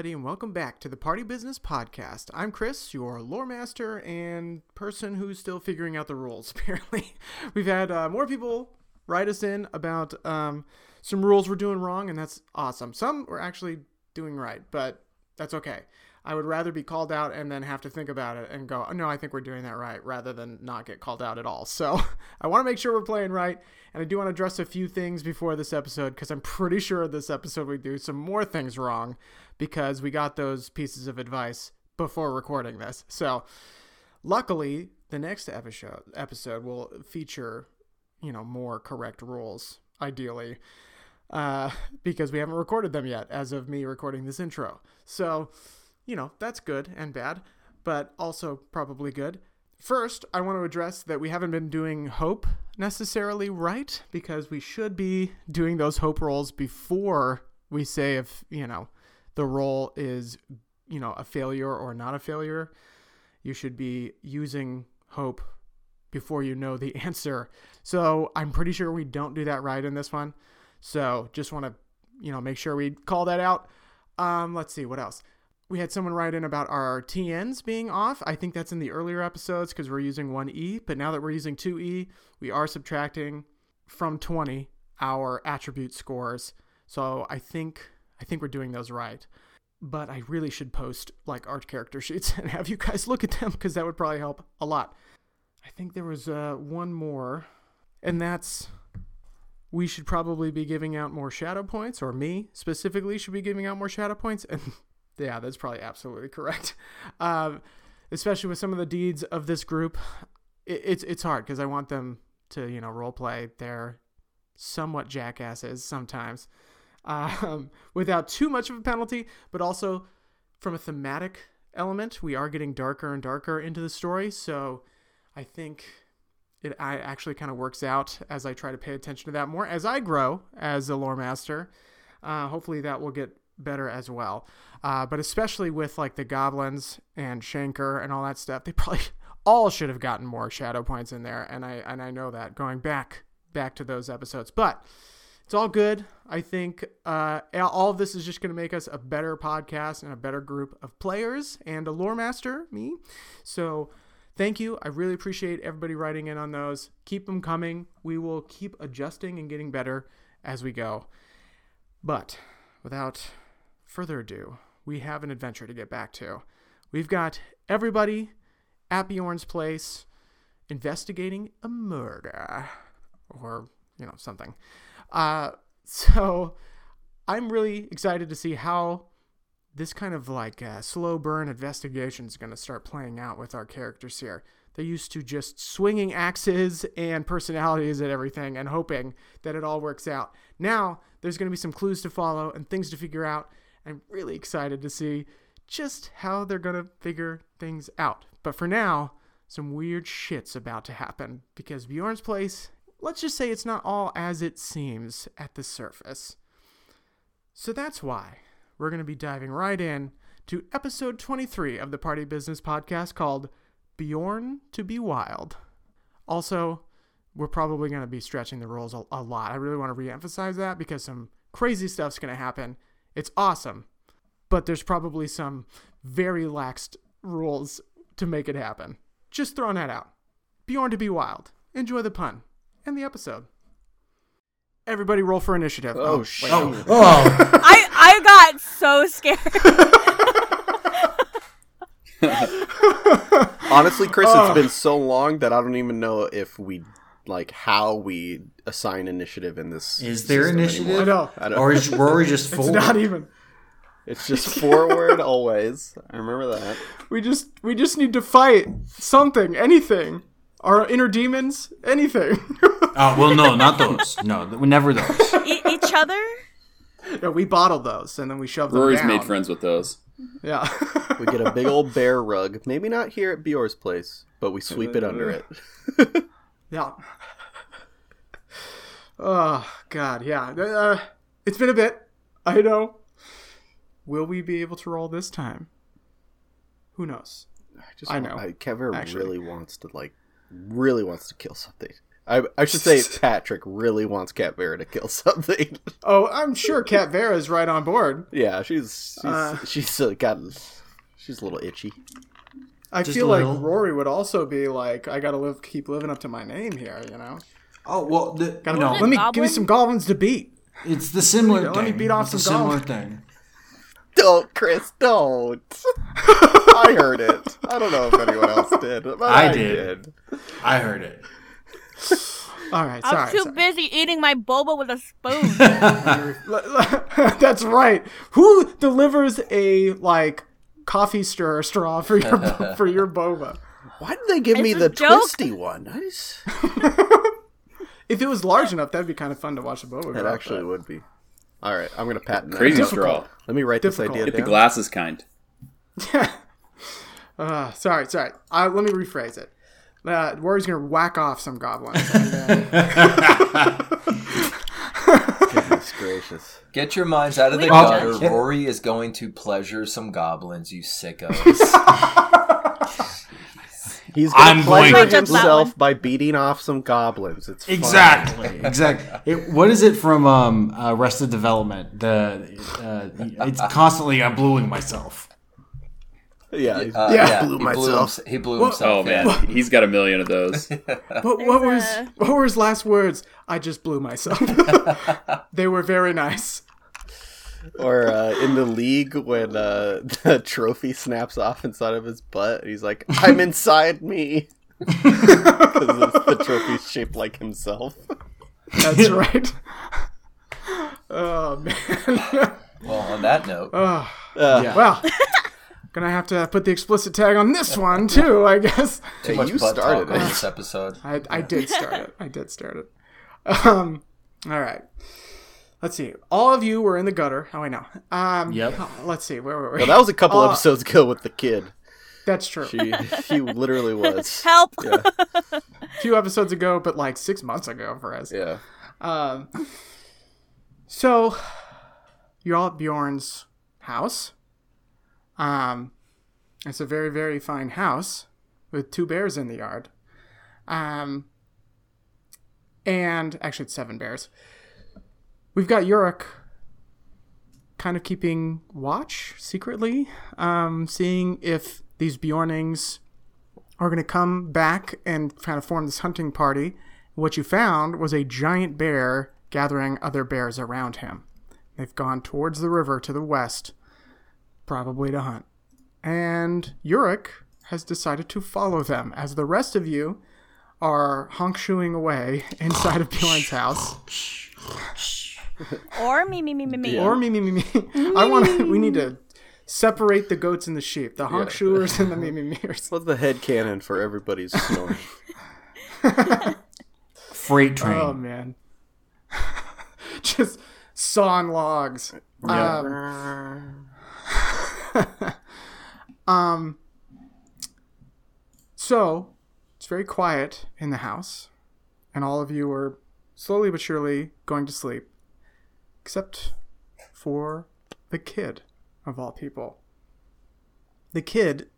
everybody, and welcome back to the Party Business Podcast. I'm Chris, your lore master and person who's still figuring out the rules. Apparently, we've had uh, more people write us in about um, some rules we're doing wrong, and that's awesome. Some we're actually doing right, but that's okay. I would rather be called out and then have to think about it and go, oh, no, I think we're doing that right, rather than not get called out at all. So I want to make sure we're playing right. And I do want to address a few things before this episode because I'm pretty sure this episode we do some more things wrong because we got those pieces of advice before recording this. So luckily, the next episode episode will feature, you know, more correct rules, ideally. Uh, because we haven't recorded them yet as of me recording this intro. So you know, that's good and bad, but also probably good. First, I want to address that we haven't been doing hope necessarily right because we should be doing those hope rolls before we say if, you know, the role is, you know, a failure or not a failure. You should be using hope before you know the answer. So I'm pretty sure we don't do that right in this one. So just want to, you know, make sure we call that out. Um, let's see what else we had someone write in about our TNs being off. I think that's in the earlier episodes because we're using 1E, but now that we're using 2E, we are subtracting from 20 our attribute scores. So I think I think we're doing those right. But I really should post like art character sheets and have you guys look at them because that would probably help a lot. I think there was uh, one more, and that's we should probably be giving out more shadow points, or me specifically should be giving out more shadow points. And yeah, that's probably absolutely correct. Um, especially with some of the deeds of this group, it, it's it's hard because I want them to you know role play their somewhat jackasses sometimes, um, without too much of a penalty, but also from a thematic element, we are getting darker and darker into the story. So I think it I actually kind of works out as I try to pay attention to that more as I grow as a lore master. Uh, hopefully that will get better as well. Uh, but especially with like the goblins and Shanker and all that stuff, they probably all should have gotten more shadow points in there. And I and I know that going back back to those episodes, but it's all good. I think uh, all of this is just going to make us a better podcast and a better group of players and a lore master, me. So thank you. I really appreciate everybody writing in on those. Keep them coming. We will keep adjusting and getting better as we go. But without further ado, we have an adventure to get back to. We've got everybody at Bjorn's place investigating a murder or, you know, something. Uh, so I'm really excited to see how this kind of like uh, slow burn investigation is going to start playing out with our characters here. They're used to just swinging axes and personalities at everything and hoping that it all works out. Now, there's going to be some clues to follow and things to figure out, I'm really excited to see just how they're going to figure things out. But for now, some weird shit's about to happen because Bjorn's place, let's just say it's not all as it seems at the surface. So that's why we're going to be diving right in to episode 23 of the Party Business Podcast called Bjorn to Be Wild. Also, we're probably going to be stretching the rules a, a lot. I really want to re emphasize that because some crazy stuff's going to happen it's awesome, but there's probably some very laxed rules to make it happen. Just throwing that out. Bjorn to be wild. Enjoy the pun and the episode. Everybody roll for initiative. Oh, oh shit. Oh. oh. I, I got so scared. Honestly, Chris, oh. it's been so long that I don't even know if we like how we assign initiative in this. Is there initiative? I know. I or is Rory just forward? It's not even. It's just forward always. I remember that. We just we just need to fight something, anything. Our inner demons, anything. oh well, no, not those. No, never those. E- each other. Yeah, we bottle those and then we shove them Rory's made friends with those. Yeah. we get a big old bear rug. Maybe not here at Bjorn's place, but we sweep it under it. yeah. Oh God, yeah. Uh, it's been a bit. I know. Will we be able to roll this time? Who knows? I just I know. I, Kevin really wants to like, really wants to kill something. I, I should say Patrick really wants Cat Vera to kill something. Oh, I'm sure Cat Vera is right on board. yeah, she's she's Uh. she's uh, got she's a little itchy. I Just feel like. Rory would also be like, I gotta live, keep living up to my name here, you know. Oh well, the, Gotta, you know, let me give me some goblins to beat. it's the similar. Let thing. me beat off it's some a similar goblins. thing. Don't, Chris, don't. I heard it. I don't know if anyone else did, but I, I did. did. I heard it. All right, I sorry. was too sorry. busy eating my boba with a spoon. That's right. Who delivers a like coffee stir straw for your for your boba? Why did they give me It's a the joke. twisty one? I just, If it was large enough, that'd be kind of fun to watch a boba. it grow, actually but- would be. All right, I'm gonna patent that. Crazy down. straw. Let me write Difficult. this idea Get the glasses kind. Uh, sorry, sorry. Uh, let me rephrase it. Uh, Rory's gonna whack off some goblins. Then, Goodness gracious. Get your minds out of the We gutter. judge. Rory is going to pleasure some goblins, you sickos. He's gonna I'm pleasure going to- himself by beating off some goblins. It's fun. Exactly. Exactly. It, what is it from um, uh, Arrested Development? The uh, it's constantly I'm bluing myself. Yeah, he's- Uh, Yeah. Blew he myself. Blew, hims- he blew What? himself. Oh in. man, he's got a million of those. what, what was a- what were his last words? I just blew myself. they were very nice. Or uh, in the league when uh, the trophy snaps off inside of his butt, he's like, "I'm inside me," because the trophy's shaped like himself. That's right. oh man. Well, on that note, Uh, Yeah. well, gonna have to put the explicit tag on this one too, I guess. too much you butt started talk on it. this episode. I, I did start it. I did start it. Um, all right. Let's see. All of you were in the gutter. How I know. Um, Yep. Let's see. Where were we? Well, that was a couple Uh, episodes ago with the kid. That's true. She, she literally was. Help! A few episodes ago, but like six months ago for us. Yeah. Um, so you're all at Bjorn's house. Um, it's a very, very fine house with two bears in the yard. Um, and actually, it's seven bears. We've got Yurik kind of keeping watch secretly, um, seeing if these Bjornings are going to come back and kind of form this hunting party. What you found was a giant bear gathering other bears around him. They've gone towards the river to the west, probably to hunt. And Yurik has decided to follow them as the rest of you are honk shooing away inside of Bjorn's house. Or me, me, me, me, me. Or me, me, me, me. I want. We need to separate the goats and the sheep, the honk Yeah. and the me, me, meers. What's the head canon for everybody's snoring? Freight train. Oh man, just sawing logs. Um, um, so it's very quiet in the house, and all of you are slowly but surely going to sleep, except for the kid of all people. The kid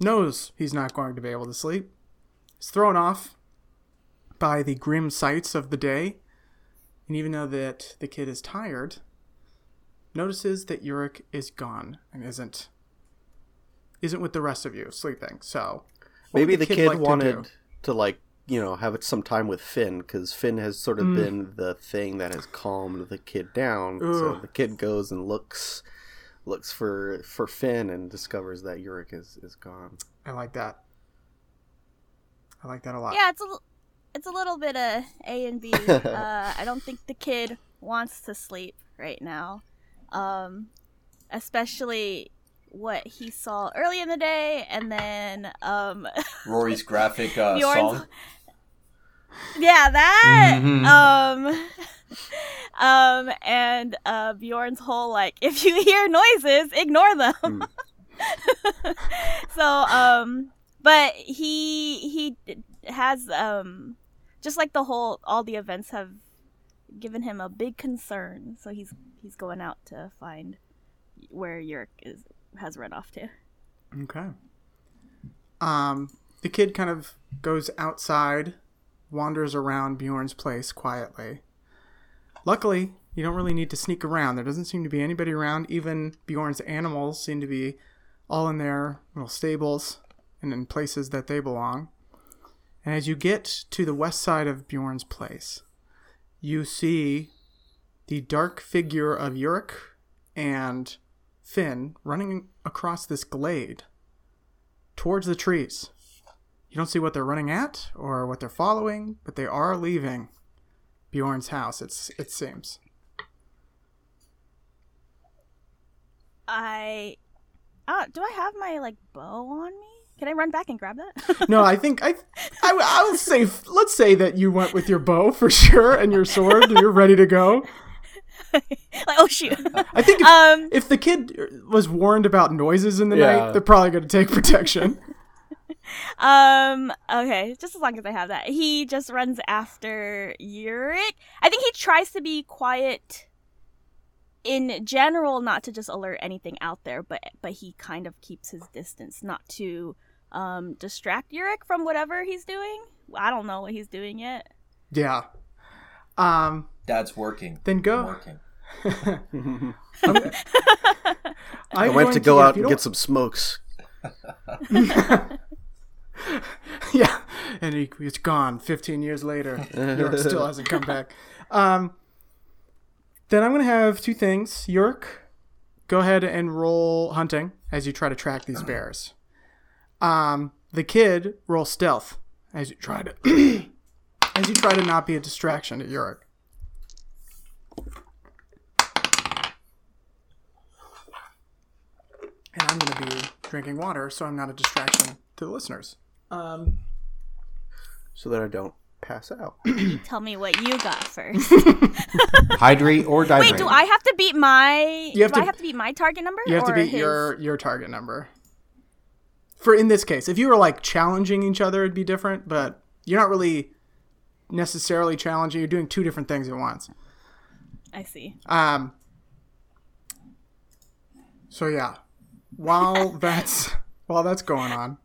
knows he's not going to be able to sleep. He's thrown off by the grim sights of the day, and even though that the kid is tired, notices that Yurik is gone and isn't isn't with the rest of you sleeping. So Maybe would the kid like wanted do? to, like you know have some time with Finn because Finn has sort of been the thing that has calmed the kid down. So the kid goes and looks looks for for Finn and discovers that Yurik is is gone. I like that. I like that a lot. Yeah, it's a, l- it's a little bit of A and B. uh, I don't think the kid wants to sleep right now, um, especially what he saw early in the day, and then um, Rory's graphic uh, song. yeah, that Mhm. um, um, and uh, Bjorn's whole like, if you hear noises, ignore them. so um, but he he has um, just like the whole all the events have given him a big concern. So he's he's going out to find where Yurik is has run off to. Okay. Um, the kid kind of goes outside wanders around Bjorn's place quietly. Luckily, you don't really need to sneak around. There doesn't seem to be anybody around. Even Bjorn's animals seem to be all in their little stables and in places that they belong. And as you get to the west side of Bjorn's place, you see the dark figure of Yurik and Finn running across this glade towards the trees. You don't see what they're running at or what they're following, but they are leaving Bjorn's house, it's it seems. I uh, do I have my like bow on me? Can I run back and grab that? No, I think I, I I'll say let's say that you went with your bow for sure and your sword. And you're ready to go. like, oh shoot. I think if, um, if the kid was warned about noises in the Yeah. night, they're probably going to take protection. um, okay, just as long as I have that. He just runs after Yurik. I think he tries to be quiet in general, not to just alert anything out there, but but he kind of keeps his distance, not to um distract Yurik from whatever he's doing. I don't know what he's doing yet. Yeah. Um. Dad's working. Then go. I'm working. I went to go out and get some smokes. Yeah, and he, he's gone. Fifteen years later, Yurik still hasn't come back. Um, then I'm gonna have two things. Yurik, go ahead and roll hunting as you try to track these bears. Um, the kid roll stealth as you try to as you try to not be a distraction to Yurik. And I'm gonna be drinking water, so I'm not a distraction to the listeners. Um, so that I don't pass out. Tell me what you got first. Hydrate or dihydrate. Wait, do I have to beat my? You have do I to- have to beat my target number? You have to beat his? your your target number. For in this case, if you were like challenging each other, it'd be different. But you're not really necessarily challenging. You're doing two different things at once. I see. Um. So yeah, while that's while that's going on,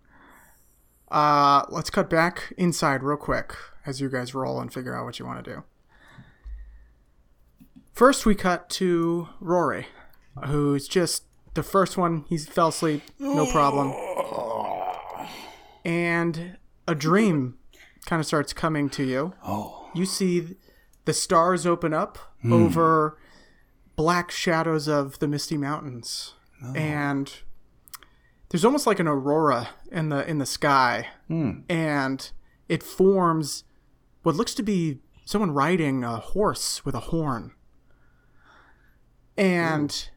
uh, let's cut back inside real quick as you guys roll and figure out what you want to do. First, we cut to Rory, who's just the first one. He fell asleep, no problem, and a dream kind of starts coming to you Oh. you see the stars open up over black shadows of the misty mountains Oh. and there's almost like an aurora in the in the sky. Hmm. And it forms what looks to be someone riding a horse with a horn. And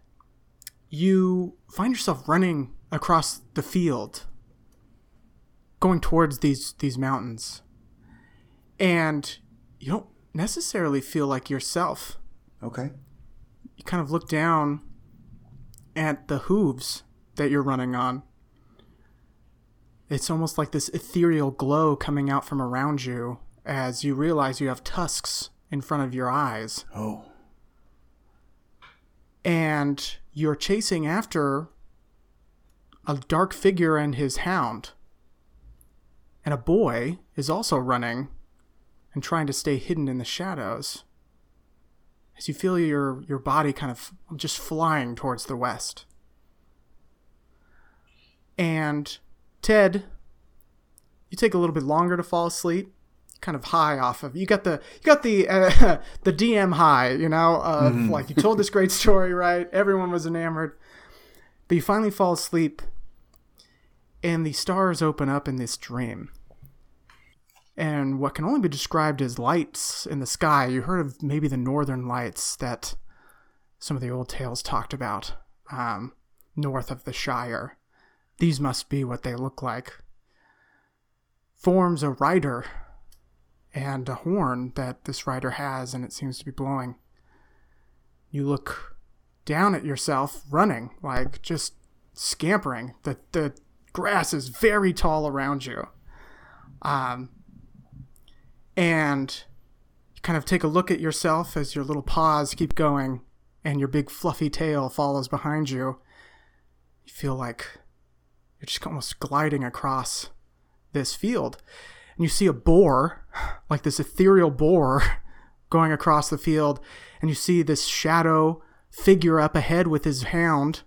you find yourself running across the field going towards these these mountains. And you don't necessarily feel like yourself. Okay. You kind of look down at the hooves that you're running on. It's almost like this ethereal glow coming out from around you as you realize you have tusks in front of your eyes. Oh. And you're chasing after a dark figure and his hound. And a boy is also running and trying to stay hidden in the shadows as you feel your your body kind of just flying towards the west. And Ted, you take a little bit longer to fall asleep, kind of high off of. You got the you got the uh, the DM high, you know, of like you told this great story, right? Everyone was enamored, but you finally fall asleep, and the stars open up in this dream and what can only be described as lights in the sky. You heard of maybe the northern lights that some of the old tales talked about um, north of the Shire. These must be what they look like. Forms a rider and a horn that this rider has, and it seems to be blowing. You look down at yourself running, like just scampering. The, the grass is very tall around you. Um, and you kind of take a look at yourself as your little paws keep going and your big fluffy tail follows behind you. You feel like you're just almost gliding across this field. and you see a boar, like this ethereal boar, going across the field, and you see this shadow figure up ahead with his hound,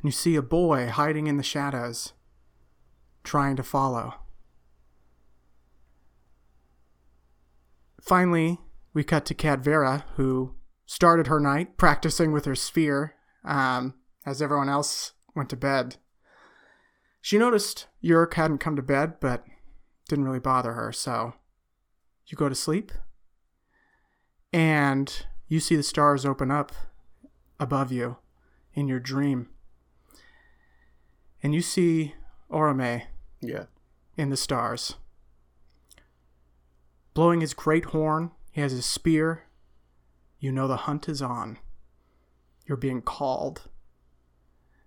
and you see a boy hiding in the shadows, trying to follow. Finally, we cut to Cat Vera, who started her night practicing with her sphere um, as everyone else went to bed. She noticed Yurik hadn't come to bed, but didn't really bother her, so you go to sleep, and you see the stars open up above you in your dream. And you see Orome Yeah. in the stars. Blowing his great horn, he has his spear. You know the hunt is on. You're being called.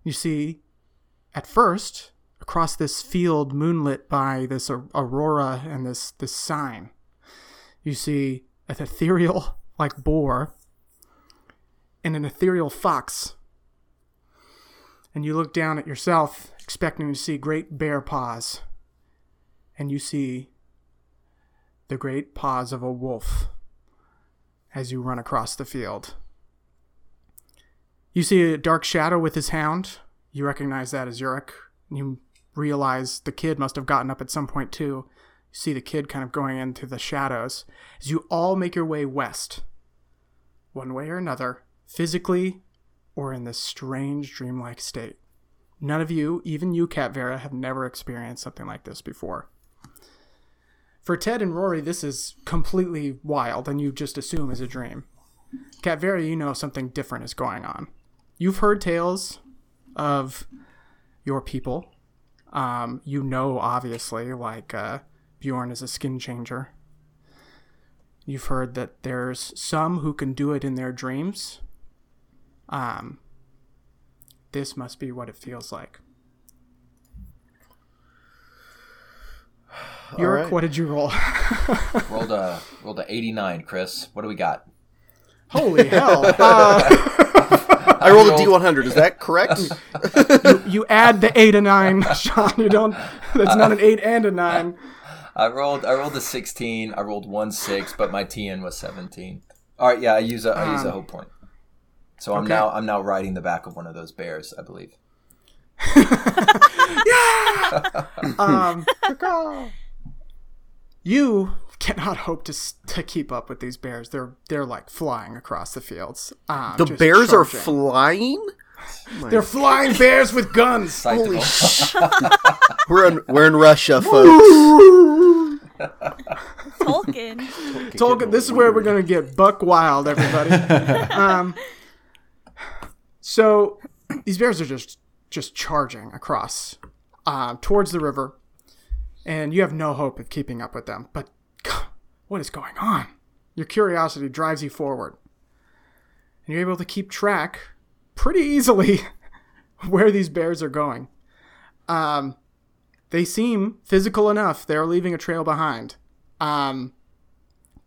You see, at first, across this field moonlit by this aurora and this, this sign, you see an ethereal like boar and an ethereal fox. And you look down at yourself, expecting to see great bear paws. And you see the great paws of a wolf as you run across the field. You see a dark shadow with his hound. You recognize that as Yurik. You realize the kid must have gotten up at some point too. You see the kid kind of going into the shadows as you all make your way west, one way or another, physically or in this strange dreamlike state. None of you, even you, Cat Vera, have never experienced something like this before. For Ted and Rory, this is completely wild, and you just assume is a dream. Cat Vera, you know something different is going on. You've heard tales of your people. Um, you know, obviously, like uh, Bjorn is a skin changer. You've heard that there's some who can do it in their dreams. Um, this must be what it feels like. All Yurik, right. what did you roll? Rolled a rolled a 89, Chris. What do we got? Holy hell! Uh, I rolled a rolled- D100. Is that correct? you add the eight and nine, Sean. You don't. That's not an eight and a nine. I rolled I rolled a 16. I rolled one six, but my TN was 17. All right, yeah, I use a I use a Um, hope point. So I'm okay. now I'm now riding the back of one of those bears, I believe. Yeah. um, you cannot hope to to keep up with these bears. They're they're like flying across the fields. Um, the just bears are charging. flying. They're flying bears with guns. Holy Tactical. sh! we're in we're in Russia, folks. Tolkien. Tolkien, this is where we're gonna get buck wild, everybody. um, so these bears are just just charging across uh, towards the river, and you have no hope of keeping up with them. But what is going on? Your curiosity drives you forward, and you're able to keep track pretty easily where these bears are going. Um, they seem physical enough. They're leaving a trail behind. Um,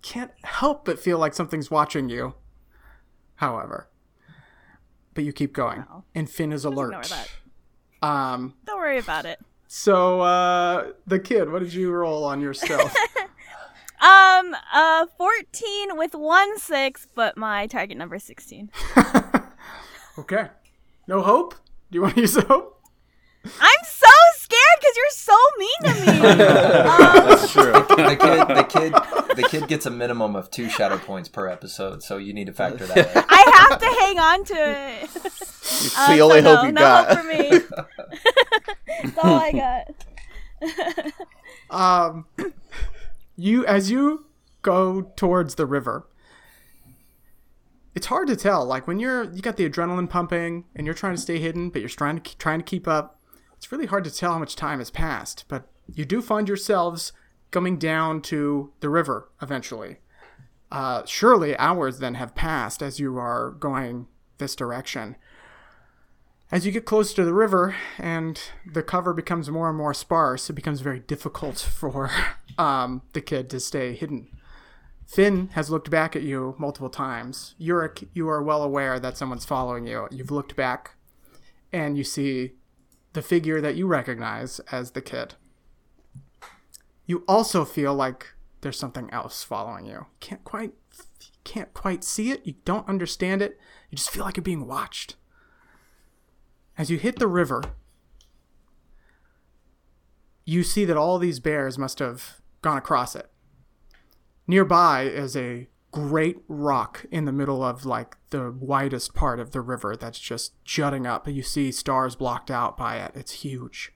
can't help but feel like something's watching you. However, but you keep going, Wow. and Finn is alert. Um, Don't worry about it. So uh, the kid, what did you roll on your stealth? Um, uh, 14 with one six, but my target number is 16. okay, no hope. Do you want to use hope? I'm so because you're so mean to me. um, That's true. the kid the kid the kid gets a minimum of two shadow points per episode, so you need to factor that in. I have to hang on to it. It's Uh, the only so hope no, you no got. hope for me. That's all I got. um, you as you go towards the river it's hard to tell like when you're you got the adrenaline pumping and you're trying to stay hidden but you're trying to trying to keep up it's really hard to tell how much time has passed but you do find yourselves coming down to the river eventually uh, surely hours then have passed as you are going this direction as you get close to the river and the cover becomes more and more sparse, it becomes very difficult for um, the kid to stay hidden. Finn has looked back at you multiple times. Yurik, you are well aware that someone's following you. You've looked back and you see the figure that you recognize as the kid. you also feel like there's something else following you. Can't quite can't quite see it. You don't understand it. You just feel like you're being watched. As you hit the river, you see that all these bears must have gone across it. Nearby is a great rock in the middle of like the widest part of the river that's just jutting up. You see stars blocked out by it. It's huge.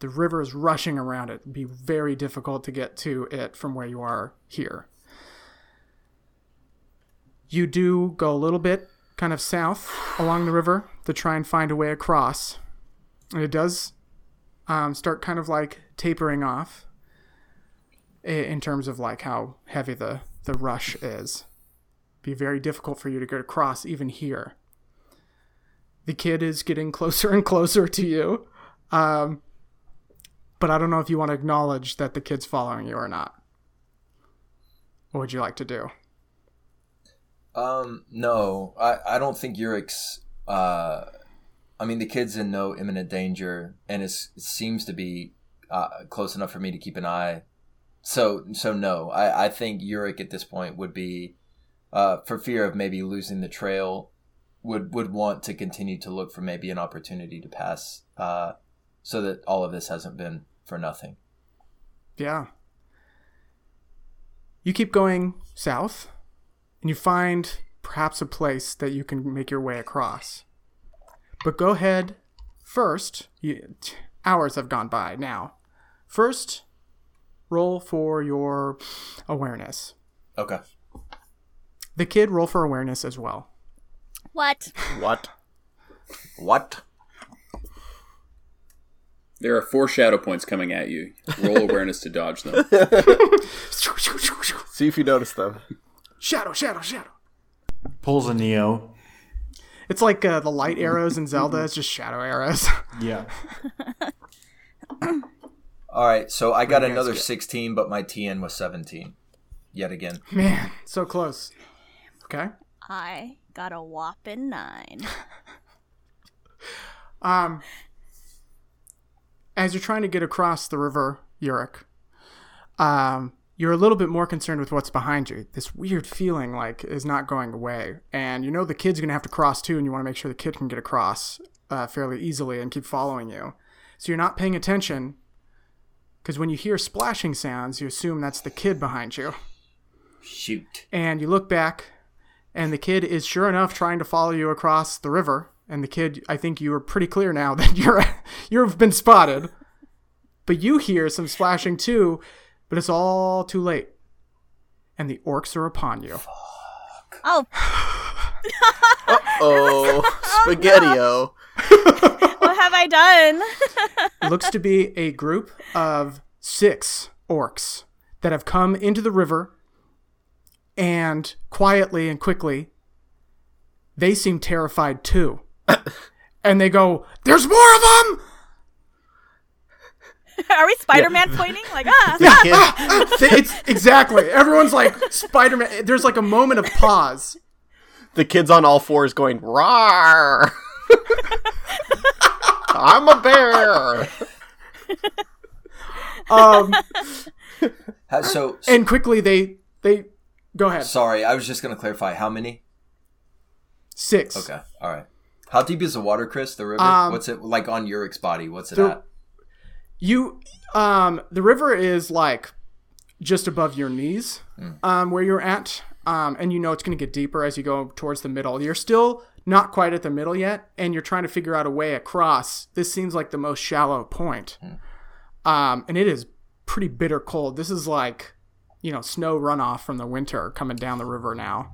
The river is rushing around it. It'd be very difficult to get to it from where you are here. You do go a little bit kind of south along the river to try and find a way across. And it does um, start kind of like tapering off in terms of like how heavy the, the rush is. Be very difficult for you to get across even here. The kid is getting closer and closer to you. Um, but I don't know if you want to acknowledge that the kid's following you or not. What would you like to do? Um, no, I, I don't think Urix. Uh, I mean, the kid's in no imminent danger, and it seems to be uh, close enough for me to keep an eye. So, so no, I, I think Yurik at this point would be, uh, for fear of maybe losing the trail, would would want to continue to look for maybe an opportunity to pass, uh, so that all of this hasn't been for nothing. Yeah. You keep going south, and you find perhaps a place that you can make your way across. But go ahead first. You, hours have gone by now. First, roll for your awareness. Okay. The kid, roll for awareness as well. What? What? What? There are four shadow points coming at you. Roll awareness to dodge them. See if you notice them. Shadow, shadow, shadow. Pulls a Neo. It's like uh, the light arrows in Zelda. It's just shadow arrows. Yeah. All right. So I got do you guys another get? sixteen, but my TN was seventeen. Yet again. Man, so close. Okay. I got a whopping nine. Um, as you're trying to get across the river Yurik, um, you're a little bit more concerned with what's behind you. This weird feeling like is not going away, and you know the kid's gonna have to cross too, and you want to make sure the kid can get across uh, fairly easily and keep following you. So you're not paying attention because when you hear splashing sounds, you assume that's the kid behind you, Shoot. and you look back, and the kid is sure enough trying to follow you across the river. And the kid, I think you are pretty clear now that you're you've been spotted. But you hear some splashing too, but it's all too late. And the orcs are upon you. Oh, Oh, spaghetti-o. what have I done? Looks to be a group of six orcs that have come into the river and quietly and quickly they seem terrified too. and they go, "There's more of them!" Are we Spider-Man pointing? Like ah, The kid, ah, ah, ah. it's exactly. Everyone's like Spider-Man. There's like a moment of pause. the kid's on all fours going, Rawr! I'm a bear! Um, Ha- So, so and quickly they they go ahead. sorry, I was just gonna clarify. How many? Six. Okay. All right. How deep is the water, Chris? The river? Um, What's it like on Yurik's body? What's it the- at? You um the river is like just above your knees um where you're at um and you know it's going to get deeper as you go towards the middle. You're still not quite at the middle yet and you're trying to figure out a way across. This seems like the most shallow point. Um and it is pretty bitter cold. This is like you know snow runoff from the winter coming down the river now.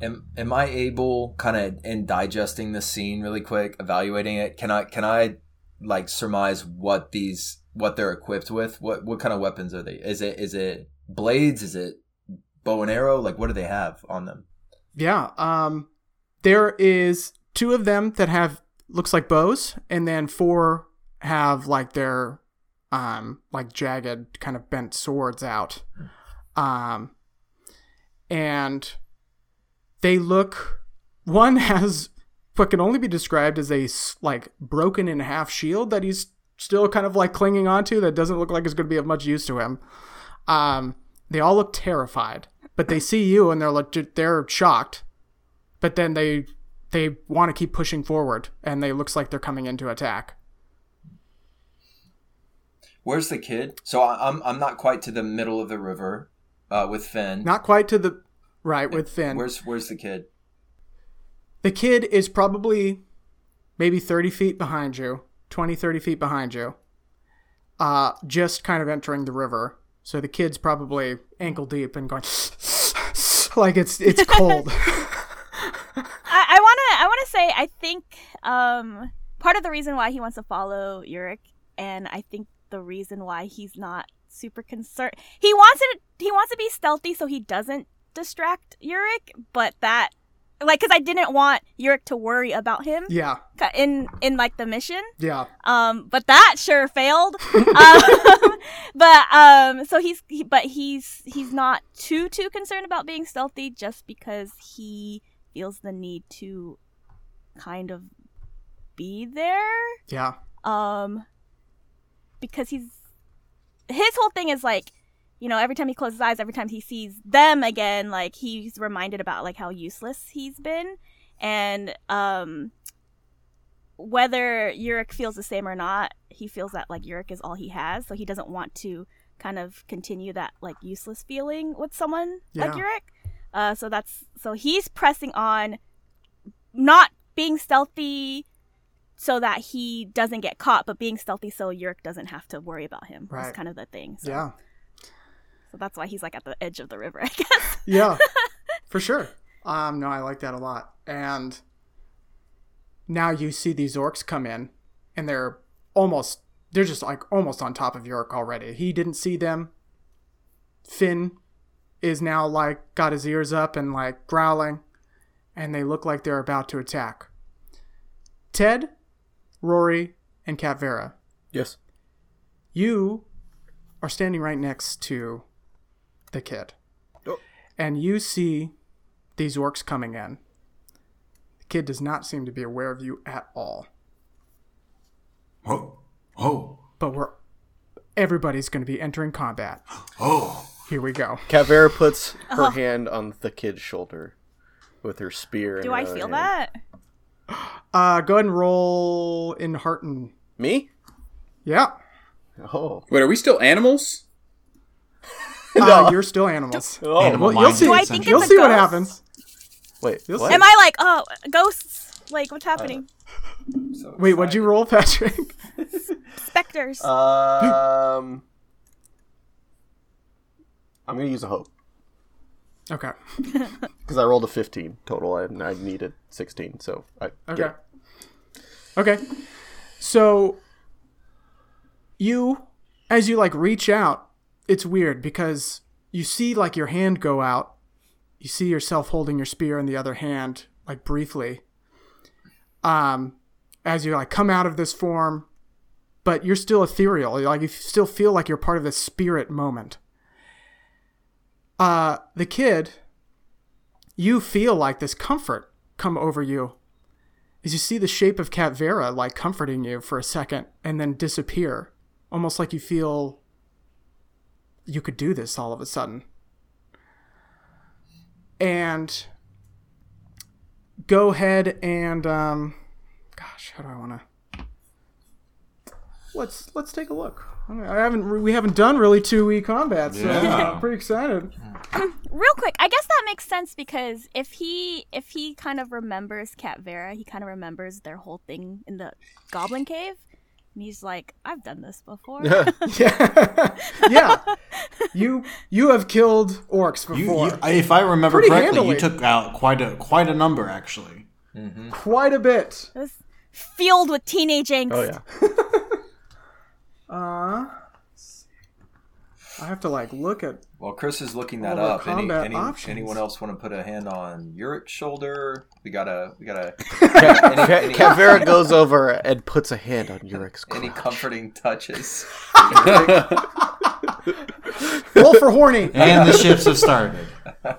Am, am I able, kind of, in digesting this scene really quick, evaluating it? Can I, can I, like, surmise what these, what they're equipped with? What, what kind of weapons are they? Is it, is it blades? Is it bow and arrow? Like, what do they have on them? Yeah. Um, there is two of them that have looks like bows, and then four have like their um like jagged kind of bent swords out. Um, and they look. One has what can only be described as a like broken in half shield that he's still kind of like clinging onto that doesn't look like it's going to be of much use to him. Um, they all look terrified, but they see you and they're like they're shocked, but then they they want to keep pushing forward and they looks like they're coming in to attack. Where's the kid? So I- I'm I'm not quite to the middle of the river uh, with Finn. Not quite to the right with Finn. Where's Where's the kid? The kid is probably maybe 30 feet behind you, 20, 30 feet behind you, uh, just kind of entering the river. So the kid's probably ankle deep and going like it's it's cold. I want to I want to say I think um, part of the reason why he wants to follow Yurik, and I think the reason why he's not super concerned, he wants it. He wants to be stealthy so he doesn't distract Yurik, but that like because I didn't want Yurik to worry about him yeah, in in like the mission. yeah, Um, but that sure failed. um, but um, so he's he, but he's he's not too too concerned about being stealthy just because he feels the need to kind of be there. yeah, Um, because he's his whole thing is like, you know, every time he closes his eyes, every time he sees them again, like he's reminded about like how useless he's been, and um, whether Yurik feels the same or not, he feels that like Yurik is all he has, so he doesn't want to kind of continue that like useless feeling with someone like Yeah. Yurik. Uh, so that's so he's pressing on, not being stealthy so that he doesn't get caught, but being stealthy so Yurik doesn't have to worry about him. That's Right. kind of the thing. So, yeah, so that's why he's like at the edge of the river, I guess. yeah, for sure. Um, no, I like that a lot. And now you see these orcs come in, and they're almost they're just like almost on top of Yurik already. He didn't see them. Finn is now like got his ears up and like growling, and they look like they're about to attack. Ted, Rory, and Cat Vera, Yes. you are standing right next to the kid. Oh. And you see these orcs coming in. The kid does not seem to be aware of you at all. Oh, oh, But we're everybody's going to be entering combat. oh. Here we go. Kavera puts her uh-huh. hand on the kid's shoulder with her spear. Do I feel hand. that? Uh, go ahead and roll in Hearten. Me? Yeah. Oh. Wait, are we still animals? Uh, you're still animals. Oh. Animal Well, you'll see. Do I think You'll it's a see what happens. Wait. You'll what? see. Am I like, oh, ghosts? Like, what's happening? So Wait, what'd you roll, Patrick? Specters. Um. I'm gonna use a hope okay. because I rolled a 15 total and I needed 16, so I Okay. get Okay. So you as you like reach out, it's weird because you see like your hand go out. You see yourself holding your spear in the other hand like briefly. Um as you like come out of this form, but you're still ethereal. Like you still feel like you're part of this spirit moment. Uh the kid you feel like this comfort come over you is you see the shape of Cat Vera like comforting you for a second and then disappear, almost like you feel you could do this all of a sudden. And go ahead and um, gosh, how do I want to? Let's let's take a look. I haven't we haven't done really two e combat, so Yeah. I'm pretty excited. Real quick, I guess that makes sense because if he if he kind of remembers Cat Vera, he kind of remembers their whole thing in the Goblin Cave, and he's like, "I've done this before." Yeah, yeah. You you have killed orcs You, before. you, if I remember Pretty correctly, handily. you took out quite a quite a number actually. quite a bit. It was filled with teenage angst. Oh yeah. Uh, I have to like look at. Well, Chris is looking that up. Any, combat any, options. anyone else want to put a hand on Yurik's shoulder? We gotta, we gotta. Ka- any, any, Kavera goes over and puts a hand on Yurik's any comforting touches? Roll for horny. And the ships have started.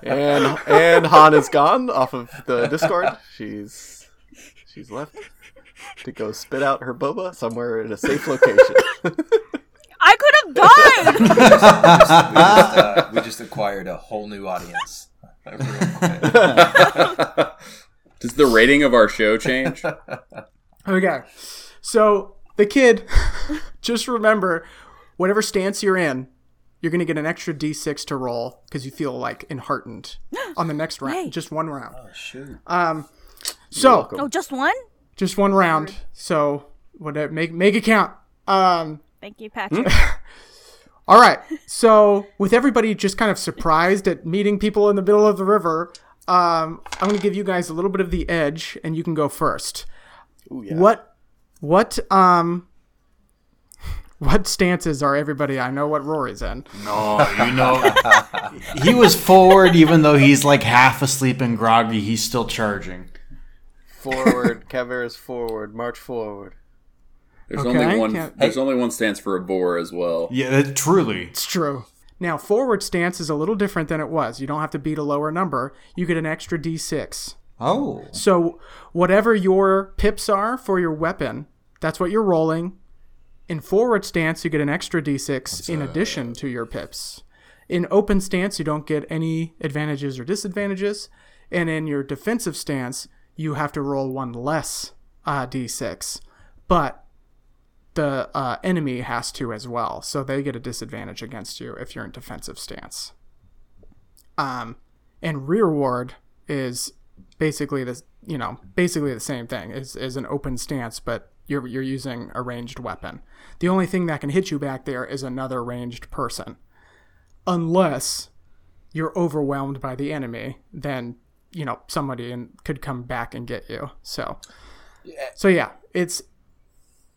and and Han is gone off of the Discord. She's she's left. to go spit out her boba somewhere in a safe location. I could have died. we, just, uh, we just acquired a whole new audience. Does the rating of our show change? Okay. So the kid, just remember, whatever stance you're in, you're gonna get an extra d6 to roll because you feel like enheartened on the next round, Yay. just one round. oh shoot! Um, so oh, just one. Just one round. So whatever, make make it count. Um, Thank you, Patrick. all right. So with everybody just kind of surprised at meeting people in the middle of the river, um, I'm gonna give you guys a little bit of the edge, and you can go first. Ooh, yeah. What what um what stances are everybody? I know what Rory's in. No, you know, he was forward, even though he's like half asleep and groggy. He's still charging. Forward, Caveras forward, march forward. There's Okay, only one. can't- There's only one stance for a boar as well. Yeah, that, truly. It's true. Now forward stance is a little different than it was. You don't have to beat a lower number. You get an extra d6. Oh, So whatever your pips are for your weapon, that's what you're rolling. In forward stance, you get an extra d6 in addition to your pips. In open stance, you don't get any advantages or disadvantages. And in your defensive stance, you have to roll one less uh, d6. But the uh, enemy has to as well. So they get a disadvantage against you if you're in defensive stance. Um, and rear ward is basically this you know basically the same thing is is an open stance but you're you're using a ranged weapon the only thing that can hit you back there is another ranged person unless you're overwhelmed by the enemy then you know somebody and could come back and get you so so yeah it's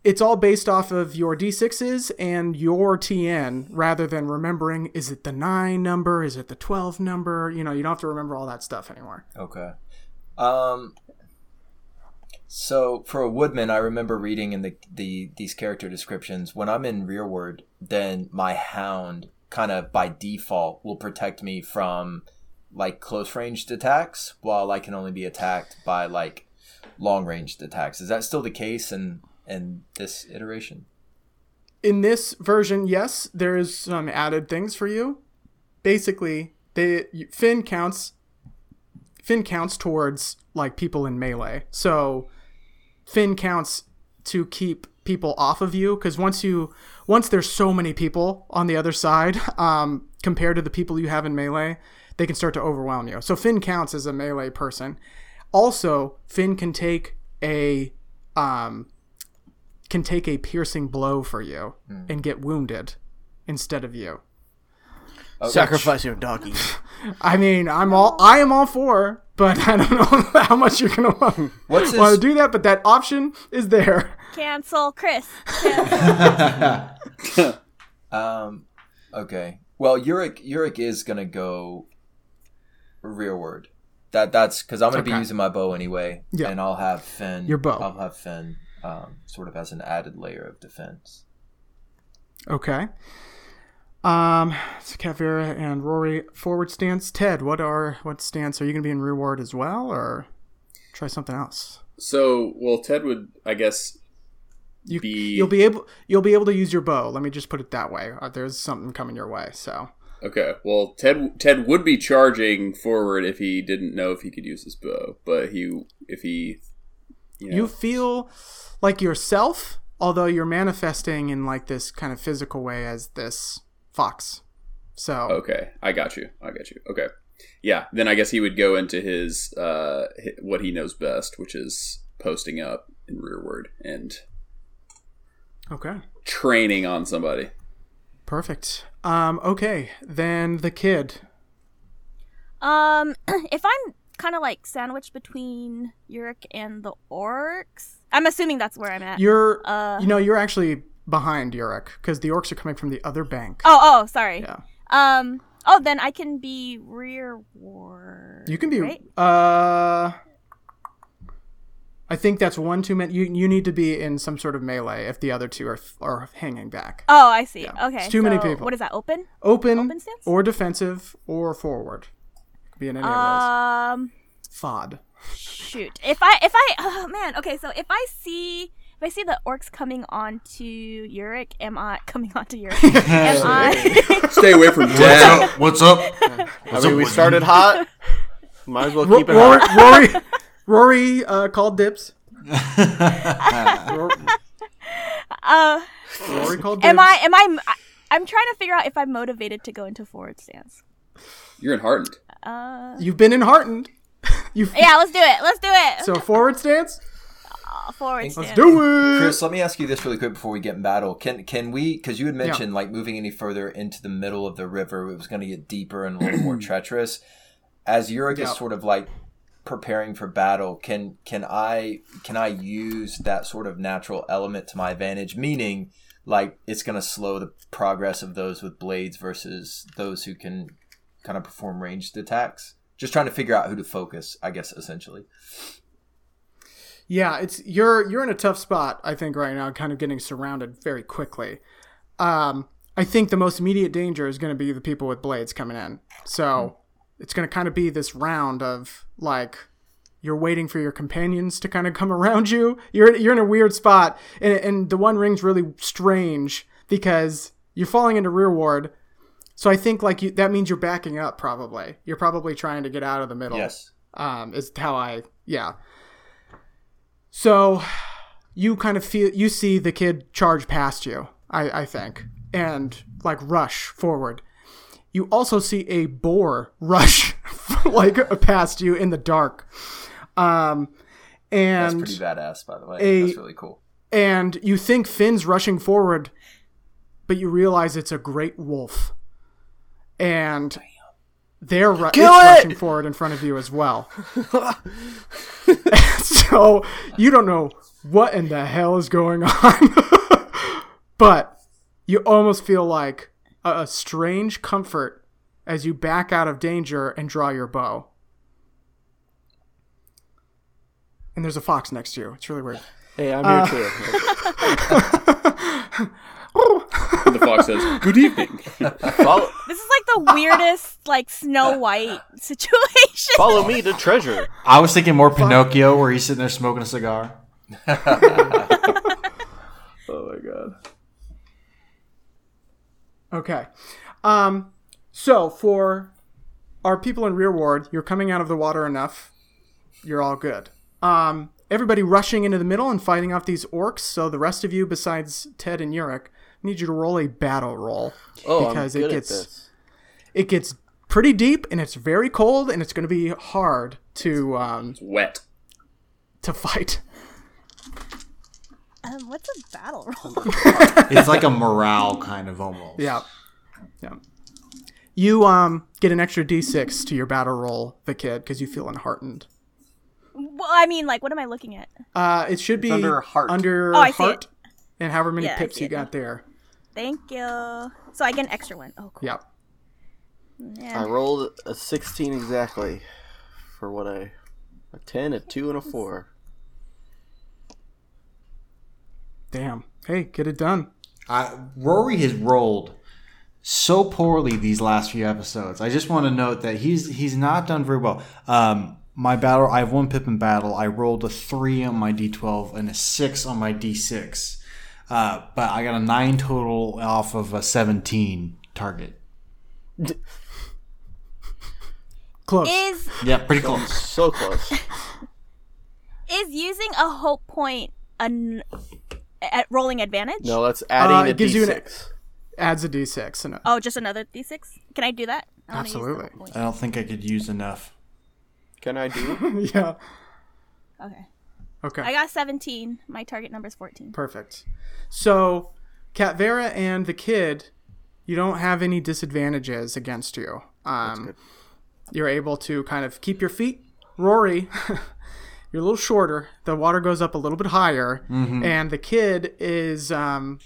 it's all based off of your d6s and your tn rather than remembering is it the 9 number is it the 12 number you know you don't have to remember all that stuff anymore Okay. Um. So for a woodman, I remember reading in the the these character descriptions. When I'm in rearward, then my hound kind of by default will protect me from like close ranged attacks, while I can only be attacked by like long ranged attacks. Is that still the case in in this iteration? in this version, yes, there's some added things for you. Basically, they Finn counts Finn counts towards like people in melee. So Finn counts to keep people off of you because once you once there's so many people on the other side um, compared to the people you have in melee, they can start to overwhelm you. So Finn counts as a melee person. Also, Finn can take a um, can take a piercing blow for you and get wounded instead of you. Sacrifice your doggy. I mean, I'm all I am all for, but I don't know how much you're gonna want, What's his- want to do that. But that option is there. Cancel, Chris. Cancel. Um. Okay. Well, Yurik Yurik is gonna go rearward. That that's because I'm gonna be using my bow anyway. Yeah. And I'll have Finn. Your bow. I'll have Finn. Um, sort of as an added layer of defense. Okay. Um, so Kavira and Rory forward stance. Ted, what are what stance are you gonna be in rearward as well, or try something else? So, well, Ted would, I guess, You Be- you'll be able you'll be able to use your bow. Let me just put it that way. Uh, there's something coming your way. So Okay, well, Ted Ted would be charging forward if he didn't know if he could use his bow, but he if he you know you feel like yourself, although you're manifesting in like this kind of physical way as this fox. So okay, I got you, I got you. Okay, yeah, then I guess he would go into his uh what he knows best, which is posting up in rearward and okay. training on somebody. Perfect. Um, okay, then the kid. um, if I'm kind of like sandwiched between Yurik and the orcs, I'm assuming that's where I'm at. You're, Uh. you know, you're actually behind Yurik because the orcs are coming from the other bank. oh, oh, sorry. Yeah, Um. Oh, then I can be rearward. you can be. Right? Uh, I think that's one too many. You you need to be in some sort of melee if the other two are are hanging back. Oh, I see. Yeah. Okay. It's too many so people. What is that? Open? Open, Open stance? or defensive or forward. Could be in any of those. Um. Fod. shoot. If I if I oh man, okay, so if I see if I see the orcs coming onto Yurik, am I coming onto Yurik? am I Stay away from What's up? What's up? I What's mean, up, we started hot. Might as well Ro- keep it Rory, hot. Rory, Rory uh, called dips. Ro- uh Rory called dibs. am I am I I'm trying to figure out if I'm motivated to go into forward stance. You're enheartened. Uh You've been enheartened. You yeah, let's do it. Let's do it. so forward stance. Uh, forward stance. Let's do it. Chris, let me ask you this really quick before we get in battle. Can can we? Because you had mentioned like moving any further into the middle of the river, it was going to get deeper and a little more treacherous. As Yurik Yeah. is sort of like preparing for battle, can can I can I use that sort of natural element to my advantage? Meaning, like it's going to slow the progress of those with blades versus those who can kind of perform ranged attacks. Just trying to figure out who to focus, I guess, essentially. Yeah, it's you're you're in a tough spot, I think, right now, kind of getting surrounded very quickly. Um, I think the most immediate danger is going to be the people with blades coming in. So it's going to kind of be this round of like you're waiting for your companions to kind of come around you. You're you're in a weird spot, and, and the one ring's really strange because you're falling into rear ward. So I think like you, that means you're backing up. Probably you're probably trying to get out of the middle Yes. um, is how I yeah. So you kind of feel you see the kid charge past you, I, I think, and like rush forward. You also see a boar rush like past you in the dark. Um That's and pretty badass, by the way. a- That's really cool. and you think Finn's rushing forward, but you realize it's a great wolf. And they're ru- rushing forward in front of you as well. so you don't know what in the hell is going on. but you almost feel like a, a strange comfort as you back out of danger and draw your bow. And there's a fox next to you. It's really weird. Hey, I'm Uh, here too. And the fox says, "Good evening." follow, This is like the weirdest like Snow White situation. follow me to treasure. I was thinking more Pinocchio, where he's sitting there smoking a cigar. Oh my god. Okay. Um, so for our people in rear ward, you're coming out of the water enough. You're all good. Um, everybody rushing into the middle and fighting off these orcs. So the rest of you, besides Ted and Yurik, need you to roll a battle roll Oh, Because it gets- it gets pretty deep and it's very cold and it's going to be hard to um, Wet. to fight. Um, what's a battle roll? It's like a morale kind of almost. Yeah, yeah. You um get an extra d6 to your battle roll, the kid, because you feel enheartened. well, I mean, like, what am I looking at? Uh, it should be under heart. under Oh, I see heart, and however many Yeah, I pips see you it got there. Thank you. So I get an extra one. Oh, cool. Yeah. Yeah. I rolled a 16 exactly for what I a 10, a 2 and a 4. Damn. Hey, get it done. I, Rory has rolled so poorly these last few episodes. I just want to note that he's he's not done very well. Um, my battle, I have one pip in battle. I rolled a three on my d12 and a six on my d6, uh, but I got a nine total off of a 17 target. Close. Is Yeah, pretty close. So close. is using a hope point an at rolling advantage? No, that's adding Uh, a it gives you an- d6. Adds a d6. And a, Oh, just another d6. Can I do that? I wanna use the Absolutely. hope. I don't think I could use enough. Can I do? yeah. Okay. Okay. I got 17. My target number is 14. Perfect. So, Cat Vera and the kid, you don't have any disadvantages against you. Um, good. you're able to kind of keep your feet. Rory, you're a little shorter. The water goes up a little bit higher, and the kid is um,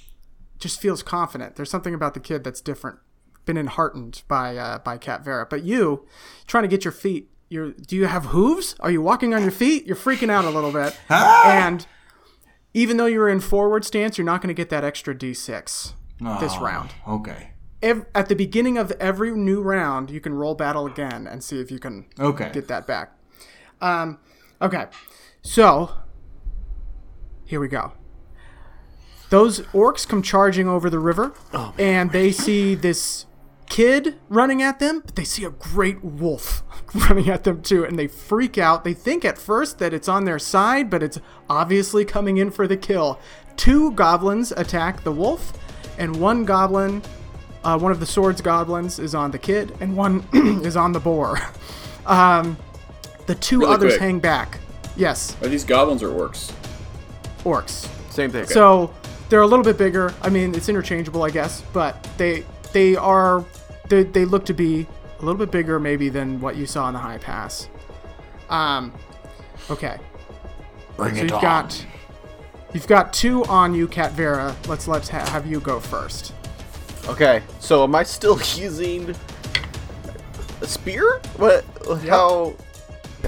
just feels confident. There's something about the kid that's different. Been enheartened by uh, by Cat Vera, but you trying to get your feet. You're, do you have hooves? Are you walking on your feet? You're freaking out a little bit, and even though you're in forward stance, you're not going to get that extra d6 this Oh, round. Okay. Ev- at the beginning of every new round, you can roll battle again and see if you can Okay. get that back. Um, Okay, so here we go. Those orcs come charging over the river, and they see this kid running at them, but they see a great wolf running at them too, and they freak out. They think at first that it's on their side, but it's obviously coming in for the kill. Two goblins attack the wolf, and one goblin, uh, one of the swords goblins, is on the kid, and one is on the boar. Um, the two Really others quick. hang back. Yes, Are these goblins or orcs? orcs. Same thing. So they're a little bit bigger. I mean, it's interchangeable, I guess, but they they are they, they look to be a little bit bigger maybe than what you saw in the high pass. Um, okay. Bring So it you've on. got you've got two on you, Cat Vera. Let's let's ha- have you go first. Okay, so am I still using a spear? What? How?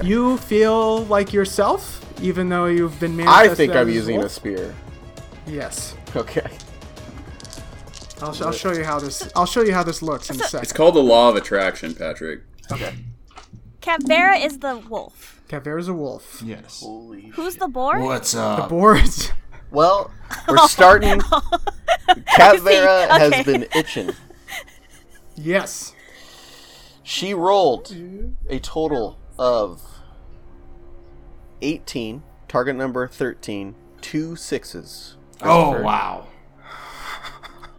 You feel like yourself, even though you've been I think I'm as using a spear. Yes. Okay. I'll, I'll show you how this. I'll show you how this looks in a second. It's called the law of attraction, Patrick. Okay. Capvera is the wolf. Cat Vera's a wolf. Yes. Holy. Who's the boar? What's up? The Boards. Well, we're oh, starting. Cat Vera Okay. has been itching. yes. She rolled a total of 18, target number 13, two sixes. Oh wow.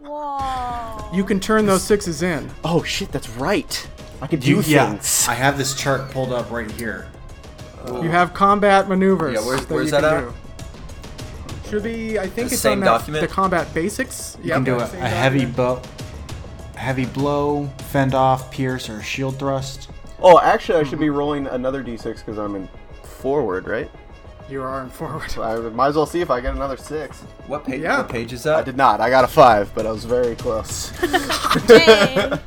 Whoa. You can turn those sixes in. Oh shit, that's right. I could do You, yeah, things. I have this chart pulled up right here. You have combat maneuvers. Yeah, where's- that where's you that at? do. Should be. I think The it's same on that, document? the combat basics. You can do a, a heavy bow, heavy blow, fend off, pierce, or shield thrust. Oh, actually, I should be rolling another d6 because I'm in forward, right? You are in forward. I might as well see if I get another six. What page? Yeah. What page is I did not. I got a five, but I was very close.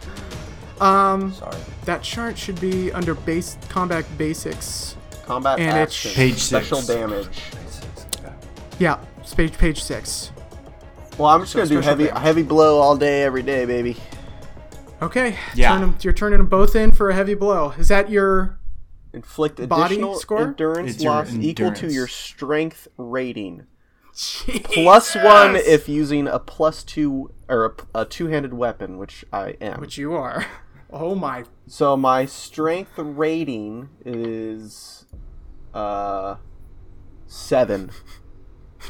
Um, Sorry. that chart should be under base combat basics. Combat And it's action. Page special six. damage. Six, okay. Yeah, it's page page six. Well, I'm just So gonna do special heavy damage. heavy blow all day, every day, baby. Okay. Yeah. Turn 'em- you're turning them both in for a heavy blow. Is that your? Inflict Body additional score? endurance It's your loss equal to your strength rating. Plus one if using a plus two or a, a two-handed weapon, which I am. Which you are. Oh my. So my strength rating is uh seven.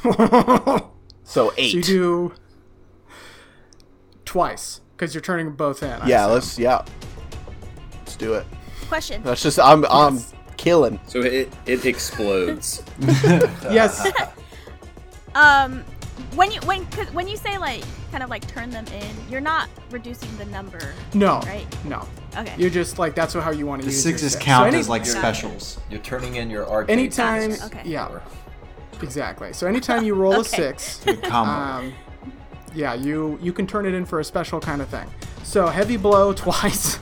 So eight. So you do twice because you're turning both in. Yeah, let's yeah. Let's do it. Question. That's just I'm I'm killing. So it it explodes. Yes. Um, when you when 'cause when you say like kind of like turn them in, you're not reducing the number, No. right? No. Okay. You're just like that's how you want to The use sixes six. count so as like Yeah. specials. You're turning in your arcade. anytime. sixes. Okay. Yeah. Exactly. So anytime you roll a six, combo. um, yeah, you you can turn it in for a special kind of thing. So heavy blow twice.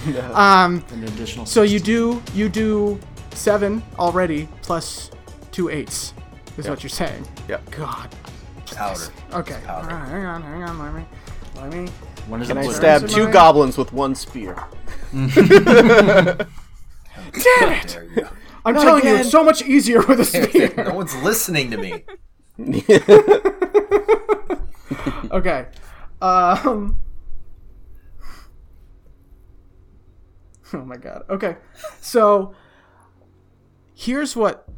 Jesus. Um. An additional. So you do you do seven already plus two eights is what you're saying. Yep. God. Powder. Okay. Powder. right, hang on, hang on. Let me let me. When is Can I stab two I- goblins with one spear? Damn it! There you go. I'm telling you, it's so much easier with a spear. no one's listening to me. okay. Um. Oh my god. Okay. So here's what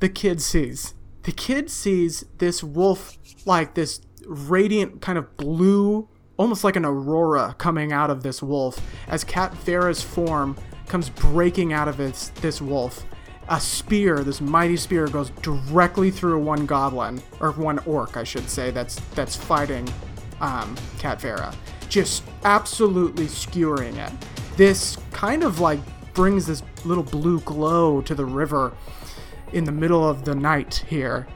the kid sees. The kid sees this wolf like this radiant kind of blue, almost like an aurora coming out of this wolf as Cat form comes breaking out of this this wolf. A spear, this mighty spear, goes directly through one goblin or one orc, I should say. That's that's fighting um, Cat just absolutely skewering it. This kind of like brings this little blue glow to the river in the middle of the night here.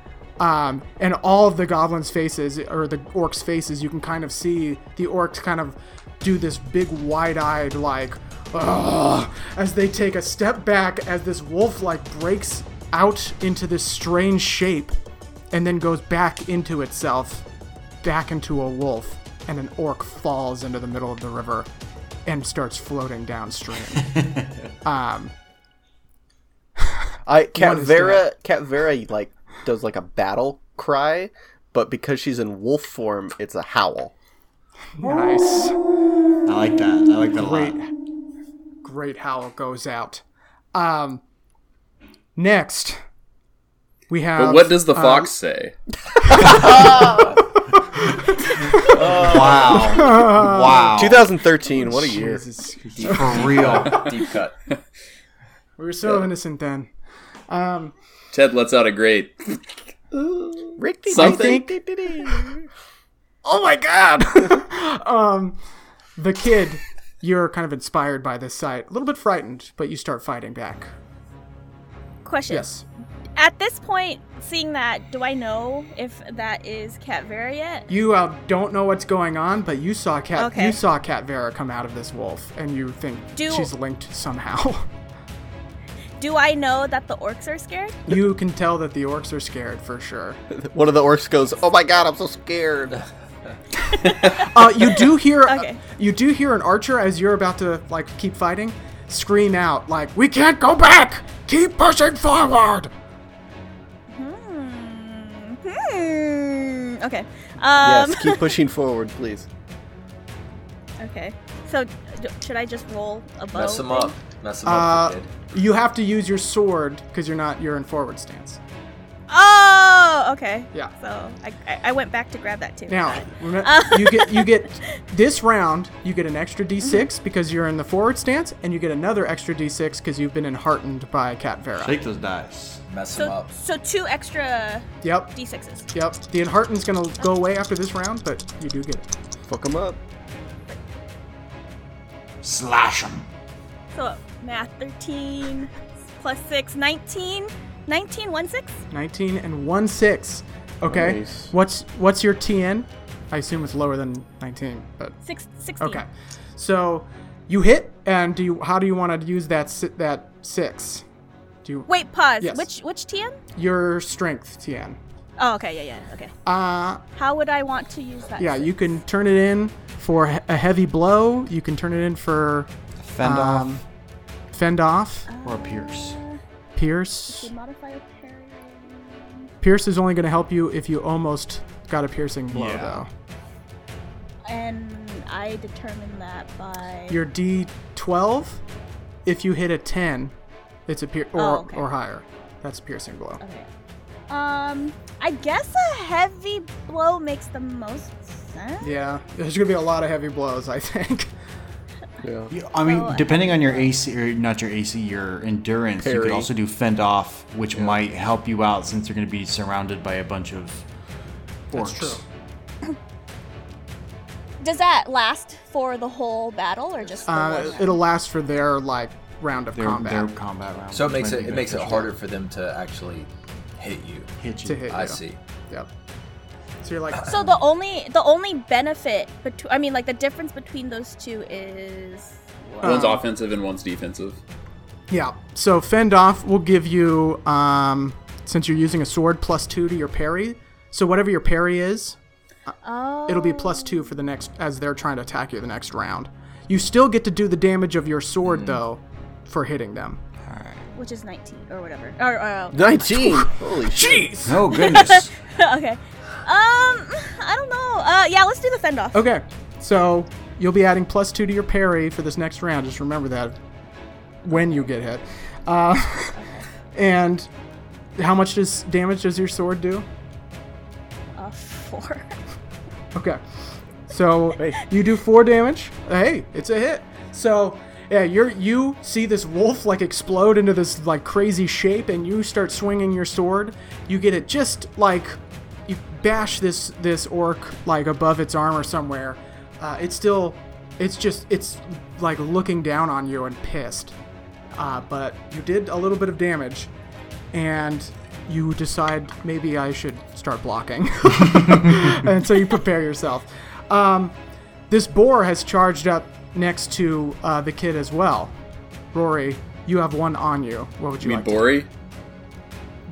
Um, and all of the goblins' faces, or the orcs' faces, you can kind of see the orcs kind of do this big wide eyed, like, Ugh, as they take a step back as this wolf, like, breaks out into this strange shape and then goes back into itself, back into a wolf, and an orc falls into the middle of the river and starts floating downstream. um, I Cat One Vera Cat Vera like does like a battle cry, but because she's in wolf form, it's a howl. Nice. I like that. I like that a Great. lot. Great howl goes out. Um, next, we have. But what does the um, fox say? Wow. wow. 2013, what a year! Jesus. For real. Deep cut. We were so innocent then. Um, Ted lets out a great. Rick Something. oh my god! um, the kid, you're kind of inspired by this sight. A little bit frightened, but you start fighting back. Question. Yes. At this point, seeing that, do I know if that is Cat Vera yet? You uh, don't know what's going on, but you saw Cat. Okay. You saw Cat Vera come out of this wolf, and you think Do- she's linked somehow. Do I know that the orcs are scared? you can tell that the orcs are scared for sure. One of the orcs goes, "Oh my god, I'm so scared." Uh, you do hear. Okay. you do hear an archer as you're about to like keep fighting, scream out like, "We can't go back! Keep pushing forward!" Hmm. Okay. Um. yes, keep pushing forward, please. Okay. So, d- should I just roll a bow? Mess him thing? up. Mess him Uh, up, kid. you have to use your sword because you're not. You're in forward stance. Oh. Okay. Yeah. So I, I, I went back to grab that too. Now, Got it. you get you get this round. You get an extra d6 because you're in the forward stance, and you get another extra d6 because you've been enheartened by Cat Vera. Shake those dice. Mess him So, up. so two extra Yep. d6s. Yep. The enheartened's gonna go away after this round, but you do get it. Fuck him up. Slash them. So math 13 plus 6, 19. 19, 1 6? 19 and one six. Okay. Nice. What's what's your TN? I assume it's lower than 19, but Six, 16. okay. So you hit, and do you? How do you want to use that that six? Do you Wait, pause. Yes. Which which TN? your strength TN? Oh, okay, yeah, yeah, okay. Uh How would I want to use that? yeah. six? You can turn it in for a heavy blow. You can turn it in for Fend um, fend off, off or pierce. pierce. Pierce is only going to help you if you almost got a piercing blow, Yeah. though. And I determined that by. Your D12, if you hit a 10, it's a pier- or, Oh, okay. or higher. That's a piercing blow. Okay. Um, I guess a heavy blow makes the most sense. Yeah, there's going to be a lot of heavy blows, I think. Yeah. I mean, So- depending on your AC, or not your AC, your endurance, you could also do fend off, which might help you out since you're going to be surrounded by a bunch of orcs. That's true. Does that last for the whole battle or just for Uh, one it'll last for their like round of Their, combat their combat round. So it makes it it makes it harder for them to actually hit you. hit you. to hit I you. see. Yep. So you're like, So the only the only benefit between I mean like the difference between those two is what? One's offensive and one's defensive. yeah. So fend off will give you, um, since you're using a sword, plus two to your parry. So whatever your parry is, oh, it'll be plus two for the next as they're trying to attack you the next round. You still get to do the damage of your sword Mm. though, for hitting them. which is 19 or whatever. Or, uh, 19. Holy. Jeez. Oh goodness! okay. Um, I don't know. Uh, yeah, let's do the fend off. Okay. So you'll be adding plus two to your parry for this next round. Just remember that when you get hit. Uh, and how much does damage does your sword do? Uh, four. Okay. So Hey. you do four damage. Hey, it's a hit. So yeah, you're you see this wolf like explode into this like crazy shape, and you start swinging your sword. You get it just like you bash this this orc like above its armor somewhere. Uh, it's still, it's just it's like looking down on you and pissed. Uh, but you did a little bit of damage, and you decide maybe I should start blocking. and so you prepare yourself. Um, this boar has charged up next to uh, the kid as well. Rory, you have one on you. What would You you mean like? Bori?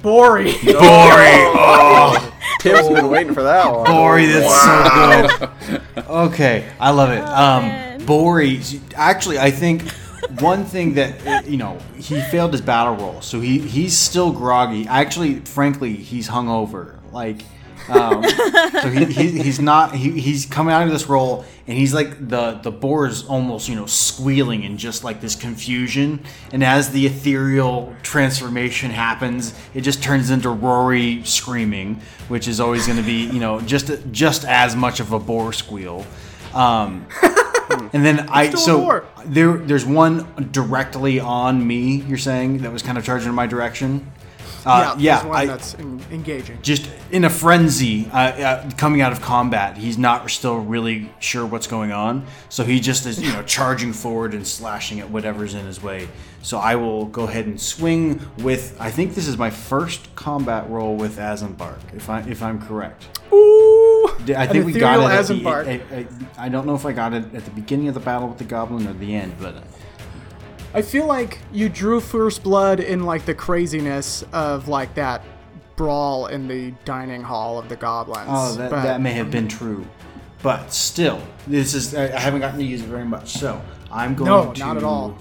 Bori. Oh, Tim's been waiting for that one. Bori, that's so good. Okay, I love it. Um, man. Bori, actually, I think one thing that uh, you know he failed his battle roll, so he he's still groggy. Actually, frankly, he's hungover. Like, um, so he, he, he's not. He, he's coming out of this role and he's like the the boar is almost you know squealing in just like this confusion. And as the ethereal transformation happens, it just turns into Rory screaming, which is always going to be you know just just as much of a boar squeal. Um, and then I so there there's one directly on me. You're saying that was kind of charging in my direction. Uh, yeah, yeah, one I, that's en- engaging. just in a frenzy, uh, uh, coming out of combat. He's not still really sure what's going on, so he just is you know charging forward and slashing at whatever's in his way. So I will go ahead and swing with. I think this is my first combat roll with Azenbark, if I if I'm correct. Ooh, I think we got it. At the, I, I, I don't know if I got it at the beginning of the battle with the goblin or the end, but I feel like you drew first blood in like the craziness of like that brawl in the dining hall of the goblins. oh, that, but that may have been true. But still, this is I I haven't gotten to use it very much, so I'm going No, to. No, not at all.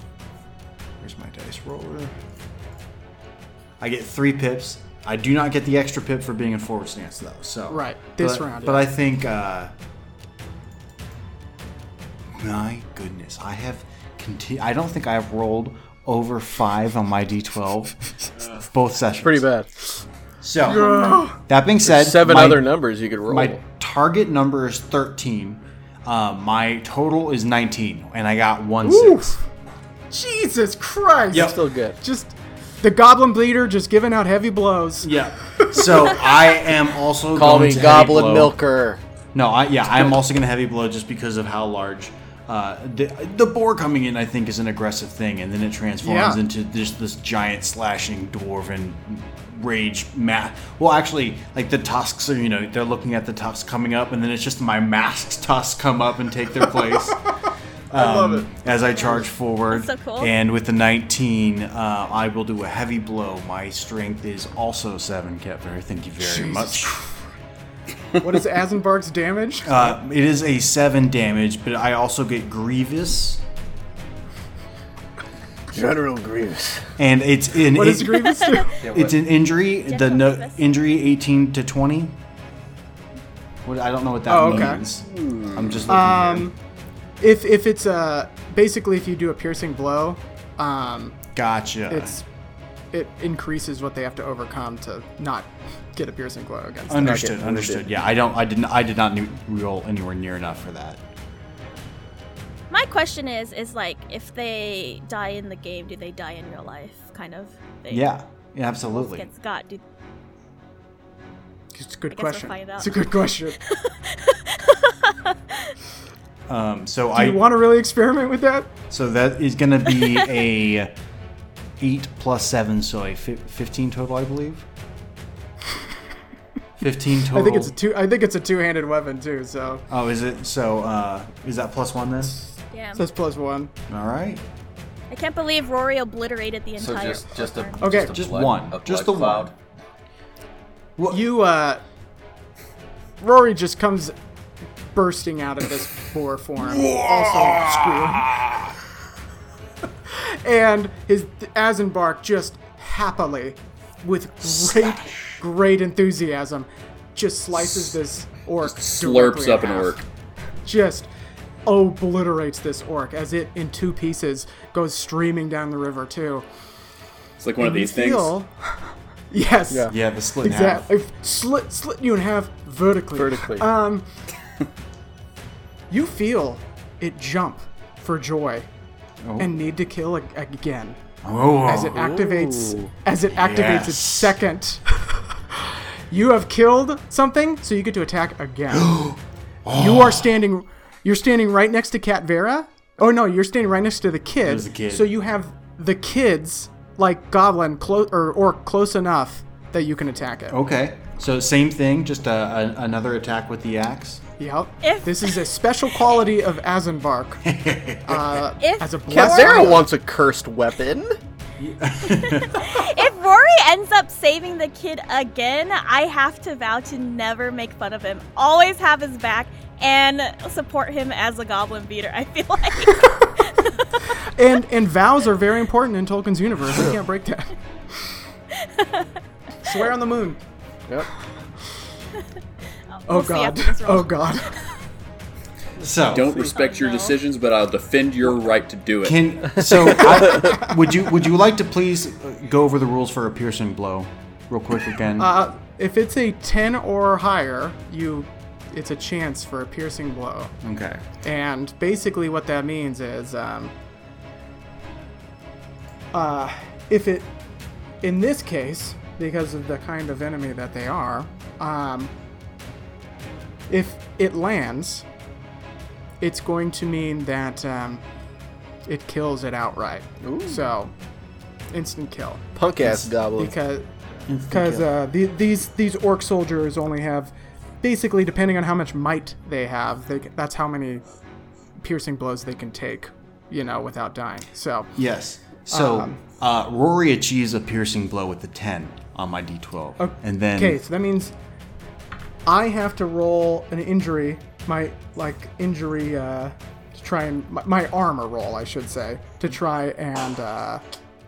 Where's my dice roller? I get three pips. I do not get the extra pip for being in forward stance though. So Right, this but, round, But. I think, uh, my goodness, I have. Conti- I don't think I have rolled over five on my d12 both sessions. Pretty bad. So that being said, Seven my- other numbers you could roll. my target number is 13. Uh, my total is 19, and I got one six. Jesus Christ! Yep. Still good. Just the goblin bleeder just giving out heavy blows. Yeah. So I am also Call going me to heavy Goblin blow. Milker. No, I, yeah, I'm also going to heavy blow just because of how large. Uh, the, the boar coming in, I think, is an aggressive thing, and then it transforms Yeah. into just this giant slashing dwarven rage mat. Well, actually, like the tusks are, you know, they're looking at the tusks coming up, and then it's just my masked tusks come up and take their place. I love it. As I charge forward, That's so cool. and with the 19, uh, I will do a heavy blow. My strength is also seven, Kepler. Thank you very Jesus much. What is Azenbark's damage? Uh, it is a seven damage, but I also get grievous, General Grievous. and it's in what does Grievous do? Yeah, it's an injury. The no, injury eighteen to twenty. What I don't know what that Oh, okay. means. I'm just looking Um, if if it's a basically if you do a piercing blow, um. Gotcha. it's it increases what they have to overcome to not get a piercing blow against. them. understood. Okay, understood. understood. Yeah, I don't. I didn't. I did not knew- roll anywhere near enough for that. My question is, is like, if they die in the game, do they die in real life? Kind of. Thing. Yeah. Yeah. Absolutely. Gets got. Do, It's a good I guess we'll question. find out. It's a good question. Um. So Do I. you want to really experiment with that? so that is going to be a eight plus seven, so a fifteen total, I believe. Fifteen total. I think it's a two. I think it's a two-handed weapon too. So Oh, is it? So, uh, is that plus one then? yeah. So that's plus one. All right. I can't believe Rory obliterated the So entire. just just a farm. Okay. just, a Just blood- one. a Just blood the cloud. one. You uh, Rory just comes bursting out of this boar form, also scream, and his Azenbark just happily, with great, great enthusiasm, just slices this orc, Slurps up in an orc. just obliterates this orc as it in two pieces goes streaming down the river too. It's like one of And you these things. feel- yes. Yeah. Yeah, the split in half. Exactly. I've slit slit you in half vertically. Vertically. Um, you feel it jump for joy Oh. and need to kill ag- again Oh. as it activates Ooh. as it activates its second. You have killed something, so you get to attack again. You are standing. You're standing right next to Cat Vera. Oh no, you're standing right next to the kid. There's the kid. So you have the kids like Goblin close or Orc close enough that you can attack it. Okay. So same thing, just a, a, another attack with the axe. Yep. If- This is a special quality of Azenbark. Uh, If as a Rory- blessing. Wants a cursed weapon. If Rory ends up saving the kid again, I have to vow to never make fun of him. Always have his back and support him as a goblin beater. I feel like and and vows are very important in Tolkien's universe. You can't break that. Swear on the moon. Yep. Oh, oh We'll god. after this roll. Oh god. So Don't respect your decisions, but I'll defend your right to do it. Can so I, would you would you like to please uh, go over the rules for a piercing blow, real quick again? Uh, if it's a ten or higher, you, it's a chance for a piercing blow. okay. And basically, what that means is, um, uh, if it, in this case, because of the kind of enemy that they are, um, if it lands, it's going to mean that um, it kills it outright. Ooh. So, instant kill. Punk ass goblin. Because because uh, the, these these orc soldiers only have basically depending on how much might they have they, that's how many piercing blows they can take you know without dying so Yes. So Um, uh, Rory achieves a piercing blow with the ten on my d12, and then okay so that means i have to roll an injury my like injury uh to try and my, my armor roll i should say to try and uh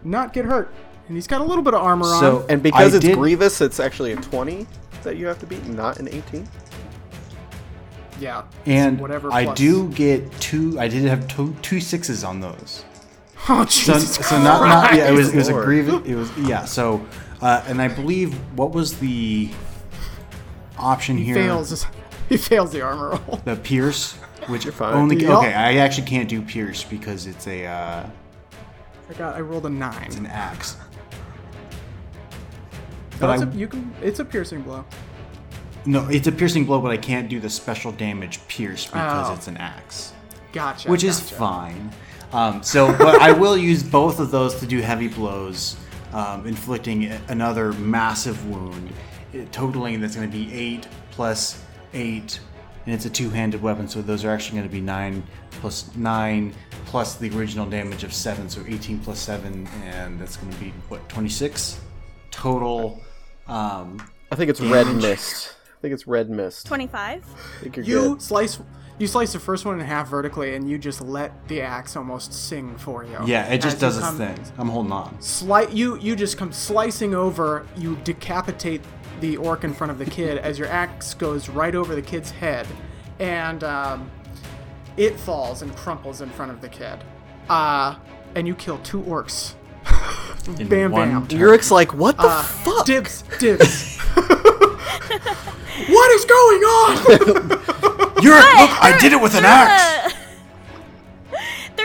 not get hurt and he's got a little bit of armor on. So- on And because I it's did- Grievous, it's actually a 20 that you have to beat, not an 18. yeah and whatever I plus- do get two. I did have two two sixes on those. oh Jesus so not, not yeah, it was it was a grievous. It was yeah. So uh, and I believe what was the option he here? fails his- he fails the armor roll The pierce, which You're fine. only Yup. okay. I actually can't do pierce because it's a uh, i got i rolled a nine it's an axe. No, But it's I, a, you can. It's a piercing blow. no, it's a piercing blow, but I can't do the special damage pierce because Oh. it's an axe, Gotcha. which is gotcha. fine. Um, so, but I will use both of those to do heavy blows, um, inflicting a- another massive wound, totaling that's going to be eight plus eight, and it's a two-handed weapon, so those are actually going to be nine plus nine plus the original damage of seven, so eighteen plus seven, and that's going to be what twenty-six total. Um, I think it's Red Mist. I think it's Red Mist. 25. I think you're good. slice. You slice the first one in half vertically, and you just let the axe almost sing for you. yeah, it just does you its thing. I'm holding on. Slight. You you just come slicing over. You decapitate the orc in front of the kid as your axe goes right over the kid's head, and um, it falls and crumples in front of the kid. Uh, and you kill two orcs. Bam bam. turn. Yurik's like, what the Uh, fuck? Dibs, dibs. what is going on? You're look, I did it with an axe.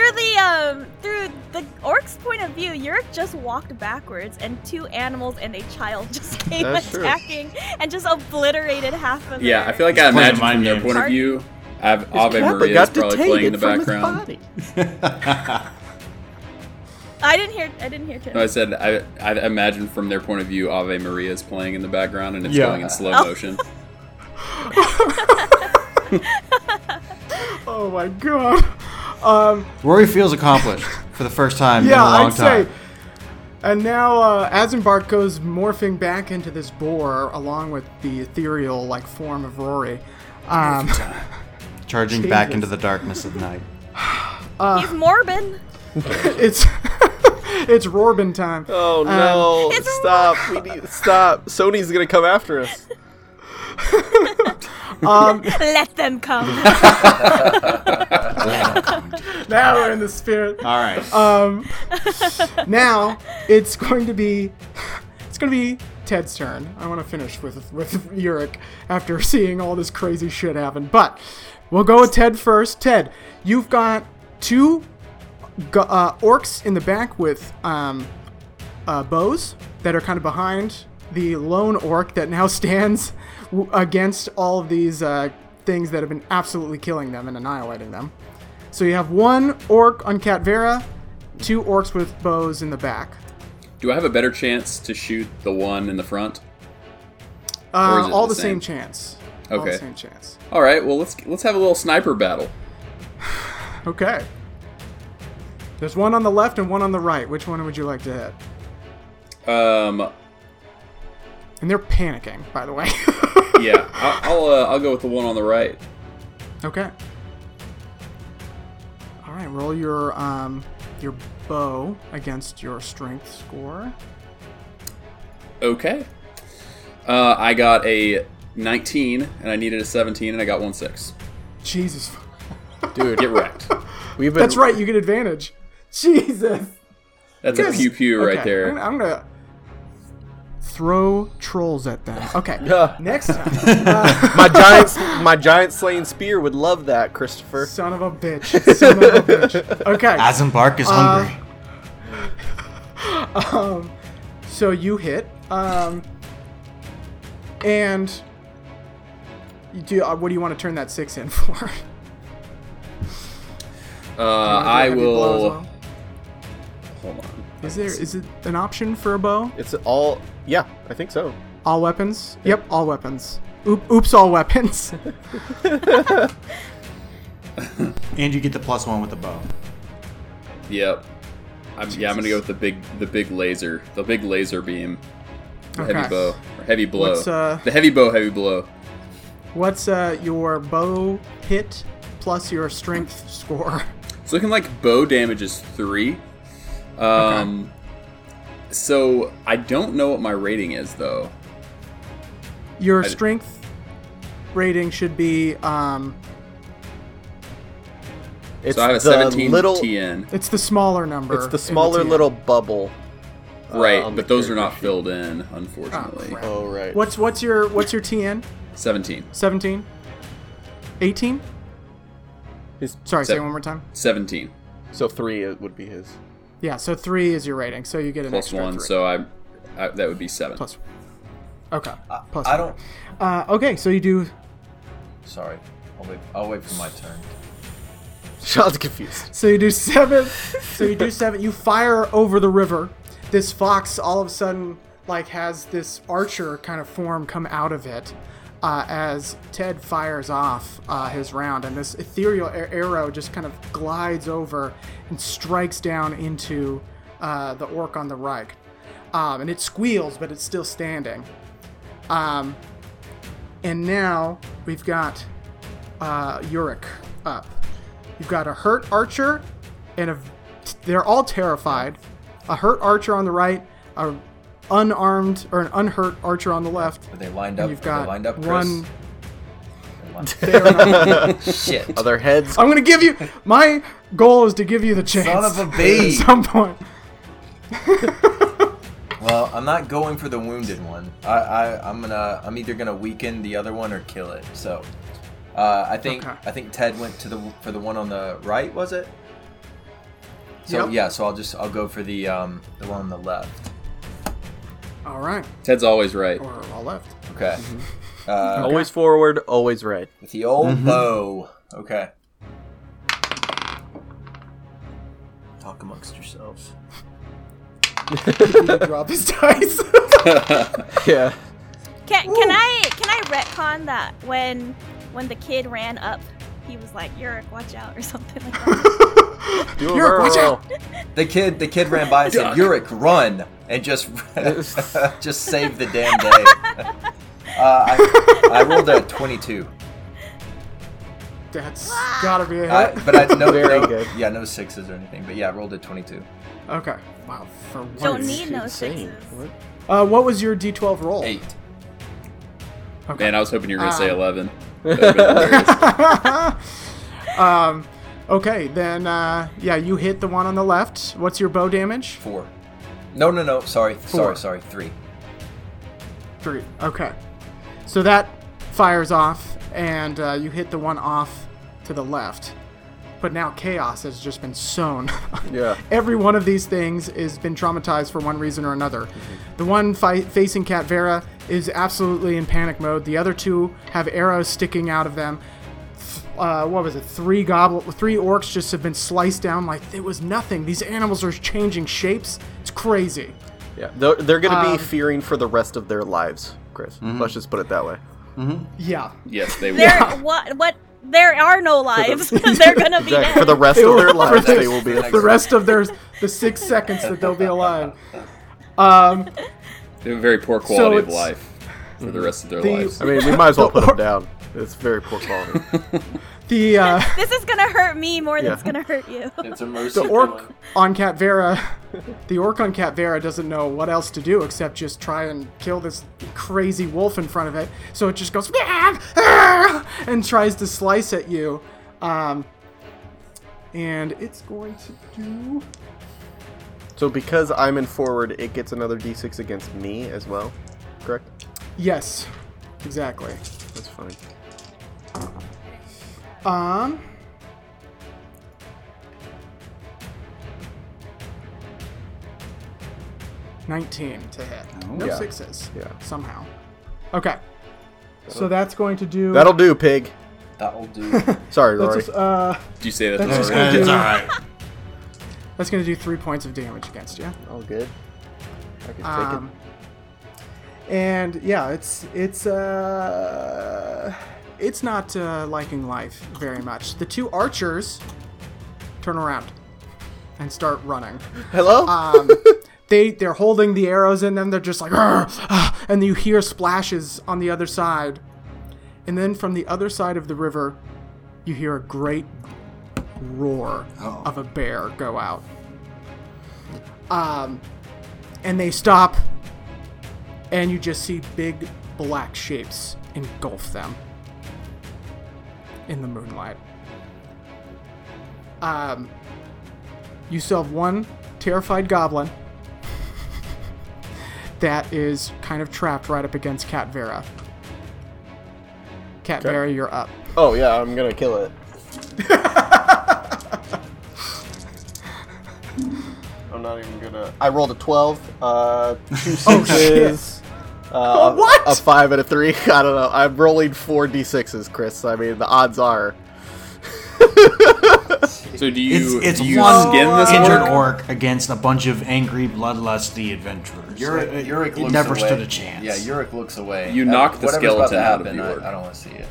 Through the um through the orc's point of view, Yurik just walked backwards, and two animals and a child just came That's true. attacking and just obliterated half of. Yeah, their- I feel like I playing imagine mind from their point of view, Ave, Ave Kappa Maria is probably playing in the detained from his background. I didn't hear. I didn't hear Tim. No, I said I, I imagine from their point of view, Ave Maria is playing in the background and it's Yeah. going in slow Oh. motion. oh my god. Um, Rory feels accomplished for the first time yeah, in a long I'd time. say. And now uh, Azenbark goes morphing back into this boar along with the ethereal like form of Rory. Um, Charging back into the darkness of night. uh, He's Morbin. it's it's Rorbin time. Oh no! It's stop! We need stop. Sony's gonna come after us. Um, Let them come. now we're in the spirit. All right. Um, now it's going to be it's going to be Ted's turn. I want to finish with with Yurik after seeing all this crazy shit happen. But we'll go with Ted first. Ted, you've got two gu- uh, orcs in the back with um, uh, bows that are kind of behind the lone orc that now stands w- against all of these uh, things that have been absolutely killing them and annihilating them. So you have one orc on Cat Vera, two orcs with bows in the back. Do I have a better chance to shoot the one in the front? Uh, Or is it all the the same, same? chance. All Okay. the same chance. All right, well let's let's have a little sniper battle. Okay. There's one on the left and one on the right. Which one would you like to hit? Um, And they're panicking, by the way. yeah, I'll I'll, uh, I'll go with the one on the right. Okay. All right, roll your um your bow against your strength score. Okay. Uh, I got a 19, and I needed a 17, and I got one six. Jesus. Dude, Get wrecked. we've been That's right, you get advantage. Jesus. That's a Yes. pew pew right Okay, there. I'm, I'm gonna throw trolls at them. Okay. Yeah. Next time. Uh, my giant my giant slaying spear would love that, Christopher. son of a bitch. Son of a bitch. Okay. Azenbark is Uh, hungry. Um, so you hit, um, and you do. Uh, what do you want to turn that six in for? Uh, I Heavy blow as will. Well? Hold on. Is there is it an option for a bow? It's all yeah, I think so. All weapons? Yep, all weapons. Oop, oops, all weapons. And you get the plus one with the bow. Yep. I'm, yeah, I'm gonna go with the big, the big laser, the big laser beam, the Okay. heavy bow, or heavy blow. What's uh, the heavy bow, heavy blow. what's uh your bow hit plus your strength score? It's looking like bow damage is three. Um, so I don't know what my rating is though. Your I- strength rating should be um, It's so I have a the 17 little TN, it's the smaller number. it's the smaller TN. little bubble. uh, right? on the but those are not sheet. filled in, unfortunately. crap. Oh right. What's what's your what's your TN? 17, 17? 18? His- Sorry, say it one more time. 17 So three it would be his. Yeah, so three is your rating, so you get an plus extra one, three. so I, I that would be seven. plus. Okay. plus I one. don't. Uh, okay, so you do. Sorry. I'll wait. I'll wait for my turn. Sean's confused. So you do seven. so you do seven. You fire over the river. This fox all of a sudden like has this archer kind of form come out of it. Uh, as Ted fires off uh, his round, and this ethereal arrow just kind of glides over and strikes down into uh, the orc on the right. Um, and it squeals, but it's still standing. Um, and now we've got uh, Yurik up. You've got a hurt archer, and a they're all terrified. A hurt archer on the right, a unarmed or an unhurt archer on the left. Are they lined And up? you've Are got they lined up, Chris? one. They're lined- They are not- Shit. Are their heads I'm gonna give you. My goal is to give you the chance. Son of a bee. At some point. Well, I'm not going for the wounded one. I, I I'm gonna I'm either gonna weaken the other one or kill it. So, uh, I think Okay. I think Ted went to the for the one on the right. Was it? So Yep. yeah. So I'll just I'll go for the um the one on the left. All right, Ted's always right. or all left. Okay. Mm-hmm. Uh, always forward, always right? with the old Mm-hmm. bow. Okay. Talk amongst yourselves. Drop his dice. Yeah. Can can I can I retcon that when when the kid ran up, he was like, "Yurik, watch out" or something like that. Do a watch out. The kid the kid ran by and said, Duck. "Yurik, run!" and just just saved the damn day. uh, I, I rolled a 22. That's gotta be a hit. I, but I no, Very no- good. Yeah, no sixes or anything. But yeah, I rolled a 22. okay. Wow. For Don't once. need no Insane. sixes. What? Uh, what was your D12 roll? Eight. Okay. Man, I was hoping you were gonna say Um, 11. That'd been hilarious. um, okay, then uh, yeah, you hit the one on the left. What's your bow damage? Four. No, no, no. Sorry, Four. sorry, sorry. Three. Three. Okay, so that fires off, and uh, you hit the one off to the left. But now chaos has just been sown. Yeah. Every one of these things has been traumatized for one reason or another. The one fi- facing Cat Vera is absolutely in panic mode. The other two have arrows sticking out of them. Uh, what was it? Three goblet, three orcs just have been sliced down like it was nothing. These animals are changing shapes. It's crazy. Yeah. They're, they're gonna Um, be fearing for the rest of their lives, Chris. Let's just put it that way. Yeah. yes, they will. What, what? There are no lives. They're gonna be Exactly. dead. For the rest of their lives, they will be. Next The rest of their the six seconds that they'll be alive. Um, They have a very poor quality of life for the rest of their the- lives. I mean, we might as well put them down. It's very poor quality. The uh, This is gonna hurt me more than Yeah. it's gonna hurt you. It's a mercy the orc on Cat Vera, the orc on Cat Vera doesn't know what else to do except just try and kill this crazy wolf in front of it. So it just goes "Ah! Ah!" and tries to slice at you. Um, and it's going to do. so because I'm in forward, it gets another d6 against me as well. Correct? Yes, exactly. That's fine. Um. Nineteen to hit. No Yeah. sixes. Yeah. Somehow. Okay. So that's going to do. That'll do, pig. That'll do. Sorry, That's Rory. just, uh, Did you say that? That's just Rory? gonna it's do- all right. that's going to do three points of damage against you. All good. I can take Um, and yeah, it's it's uh, it's not uh, liking life very much. The two archers turn around and start running. Hello? um, they they're holding the arrows in them. They're just like, Ah," and you hear splashes on the other side, and then from the other side of the river, you hear a great roar Oh. of a bear go out. Um, and they stop, and you just see big black shapes engulf them in the moonlight. Um, you still have one terrified goblin that is kind of trapped right up against Cat Vera. Cat Vera, you're up. oh, yeah, I'm gonna kill it. I'm not even gonna. I rolled a 12, uh, two Oh, shit. sixes. Uh, What? A 5 and a 3. I don't know. I'm rolling 4 d6s, Chris. I mean, the odds are. So do you It's, it's do you one skin this injured orc? orc against a bunch of angry, bloodlusty adventurers. Yurik, It- Yurik it looks never away. stood a chance. Yeah, Yurik looks away. You knock the whatever's about to skeleton out of happen, the I- orc. I, don't want to see it.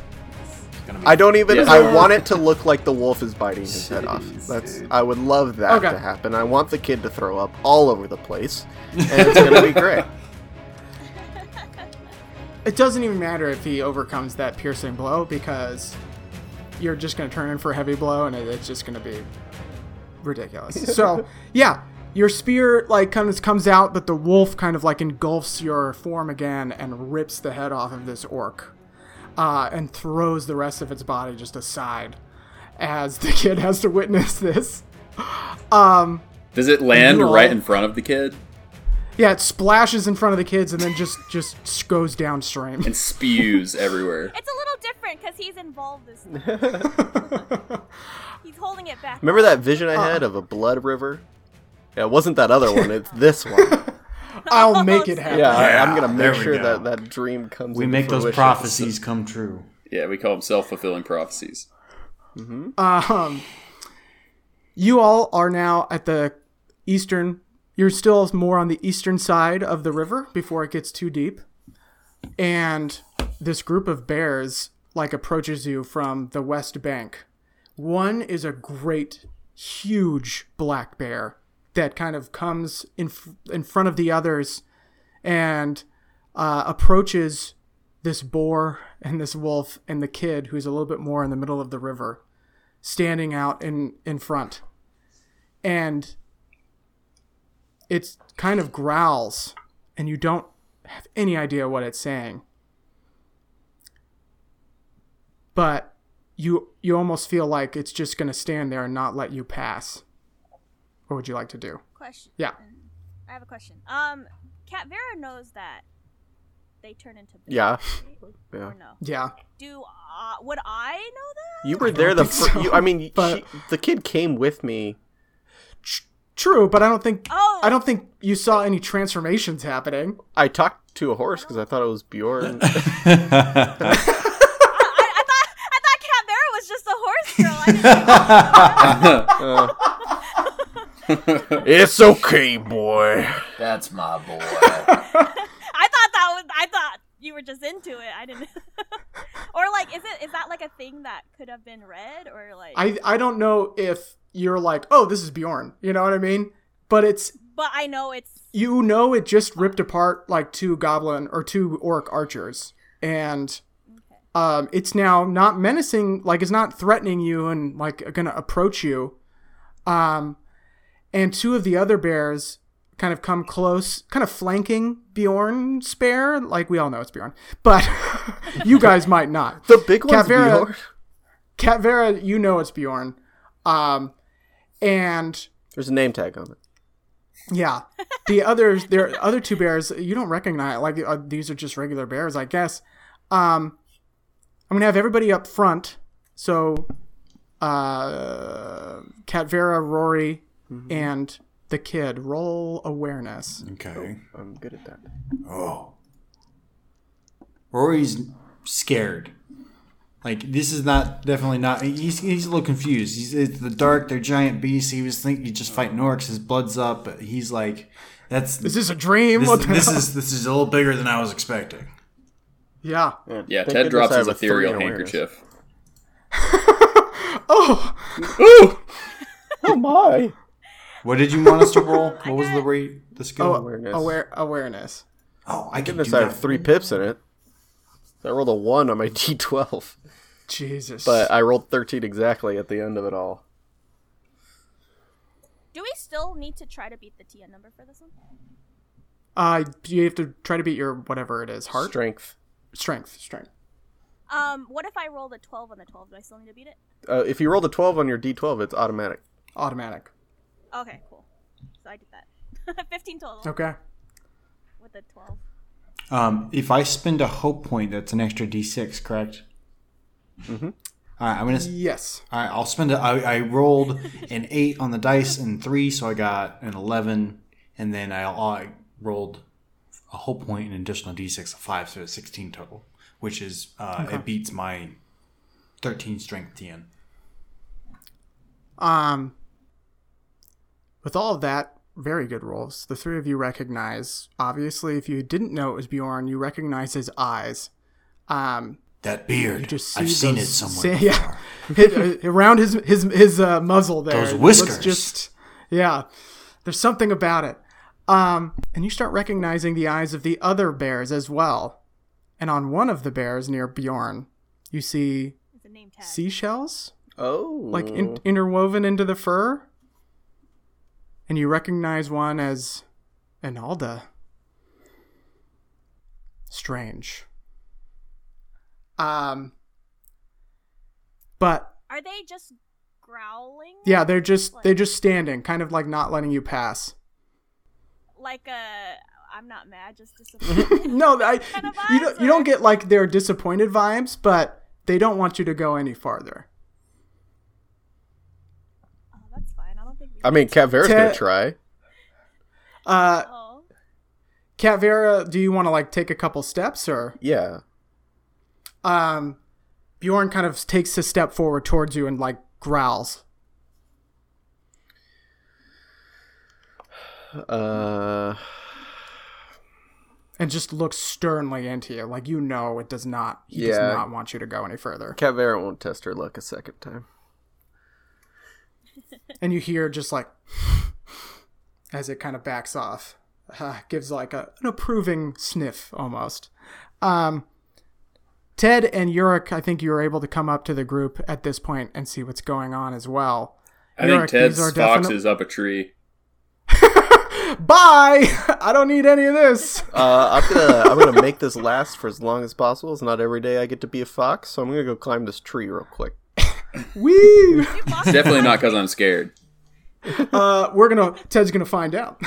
It's gonna be I don't even. Yes. I want it to look like the wolf is biting his head off. That's. I would love that Okay. to happen. I want the kid to throw up all over the place, and it's gonna be great. It doesn't even matter if he overcomes that piercing blow because you're just going to turn in for a heavy blow and it, it's just going to be ridiculous. so, yeah, your spear like kind of comes out, but the wolf kind of like engulfs your form again and rips the head off of this orc uh, and throws the rest of its body just aside as the kid has to witness this. Um, Does it land right in front of the kid yeah, it splashes in front of the kids and then just just goes downstream. and spews everywhere? It's a little different because he's involved this time. he's holding it back. Remember that vision I had of a blood river? Yeah, it wasn't that other one. It's this one. I'll make it happen. Yeah, I, Yeah, I'm gonna make sure go. that that dream comes. True. We into make those fruition. prophecies come true. Yeah, we call them self fulfilling prophecies. Um, you all are now at the eastern. You're still more on the eastern side of the river before it gets too deep, and this group of bears like approaches you from the west bank. One is a great, huge black bear that kind of comes in in front of the others and uh, approaches this boar and this wolf and the kid who's a little bit more in the middle of the river standing out in in front and it's kind of growls and you don't have any idea what it's saying but you you almost feel like it's just going to stand there and not let you pass what would you like to do Question. yeah I have a question. Um, Cat Vera knows that they turn into bears, Yeah. right? Yeah. Or no? yeah Do uh, would I know that? You were there the think fir- so, you, I mean, but- she, the kid came with me. True but i don't think Oh. i don't think you saw any transformations happening I talked to a horse because I thought it was Bjorn. I, I, I thought I thought Cat Vera was just a horse girl. I didn't it's okay, boy. That's my boy. I thought that was. I thought you were just into it. I didn't. or like, is it is that like a thing that could have been read or like? I I don't know if you're like, oh, this is Bjorn. You know what I mean? But it's but I know it's. you know it just ripped apart like two goblin or two orc archers, and um, it's now not menacing, like it's not threatening you and like gonna approach you. Um, and two of the other bears kind of come close, kind of flanking Bjorn's bear. Like we all know it's Bjorn, but you guys might not. The big one's Caveira- Bjorn. Cat Vera, you know it's Bjorn. Um, and There's a name tag on it. yeah, the others, there are other two bears you don't recognize. Like uh, these are just regular bears, I guess. Um, I'm gonna have everybody up front. So, uh, Cat Vera, Rory, and the kid roll awareness. Okay. I'm good at that. Oh. Rory's scared. Like this is not definitely not. He's he's a little confused. He's it's the dark. They're giant beasts. He was thinking he's just fighting orcs. His blood's up. But he's like, that's This Is this a dream? this, this is this is a little bigger than I was expecting. yeah. Yeah, Thank Ted drops his have a three ethereal handkerchief. Oh, Oh my! What did you want us to roll? What was the rate? The skill? oh, Awareness. aware awareness. oh, I can Goodness, do I that. have three pips in it. I rolled a one on my D12, Jesus. but I rolled 13 exactly at the end of it all. Do we still need to try to beat the TN number for this one? uh, you have to try to beat your whatever it is. Heart, Strength. strength, strength. Um, what if I roll a 12 on the 12? Do I still need to beat it? Uh, if you roll a 12 on your D12, it's automatic. Automatic. Okay, cool. So I did that. 15 total Okay. with the 12. Um, if I spend a hope point, that's an extra d6, correct? Mm-hmm. All right, I'm gonna. Yes. All right, I'll spend it. I, I rolled an eight on the dice and three, so I got an eleven, and then I, I rolled a whole point and an additional d6 of five, so it's sixteen total, which is uh, it beats my thirteen strength TN. Um, with all of that, very good rolls. The three of you recognize. Obviously, if you didn't know it was Bjorn, you recognize his eyes. Um, That beard, just see I've seen it somewhere. see- yeah. hit, around his his his uh, muzzle there. Those It whiskers. just yeah. There's something about it. Um, and you start recognizing the eyes of the other bears as well. And on one of the bears near Bjorn, you see It's name tag. seashells Oh. like in, interwoven into the fur. And you recognize one as Enalda. Strange. Um, but Are they just growling? yeah, they're just they're just standing, kind of like not letting you pass. Like a. I'm not mad, just disappointed. No, I Kind of you don't vibes, you don't get like they're disappointed vibes, but they don't want you to go any farther. oh, that's fine. I don't think. I mean, Cat Vera's gonna try. Uh, Oh. Cat Vera, do you want to like take a couple steps or? Yeah. Um, Bjorn kind of takes a step forward towards you and like growls. Uh. and just looks sternly into you, like you know it does not. He does not want you to go any further. Cat Vera won't test her luck a second time. And you hear just like as it kind of backs off, uh, gives like a, an approving sniff almost. Um, Ted and Yurik, I think you were able to come up to the group at this point and see what's going on as well. I think Ted's are fox definite- is up a tree. Bye. I don't need any of this. Uh, I'm gonna I'm gonna make this last for as long as possible. It's not every day I get to be a fox, so I'm gonna go climb this tree real quick. Woo! Definitely not because I'm scared. Uh, we're gonna. Ted's gonna find out.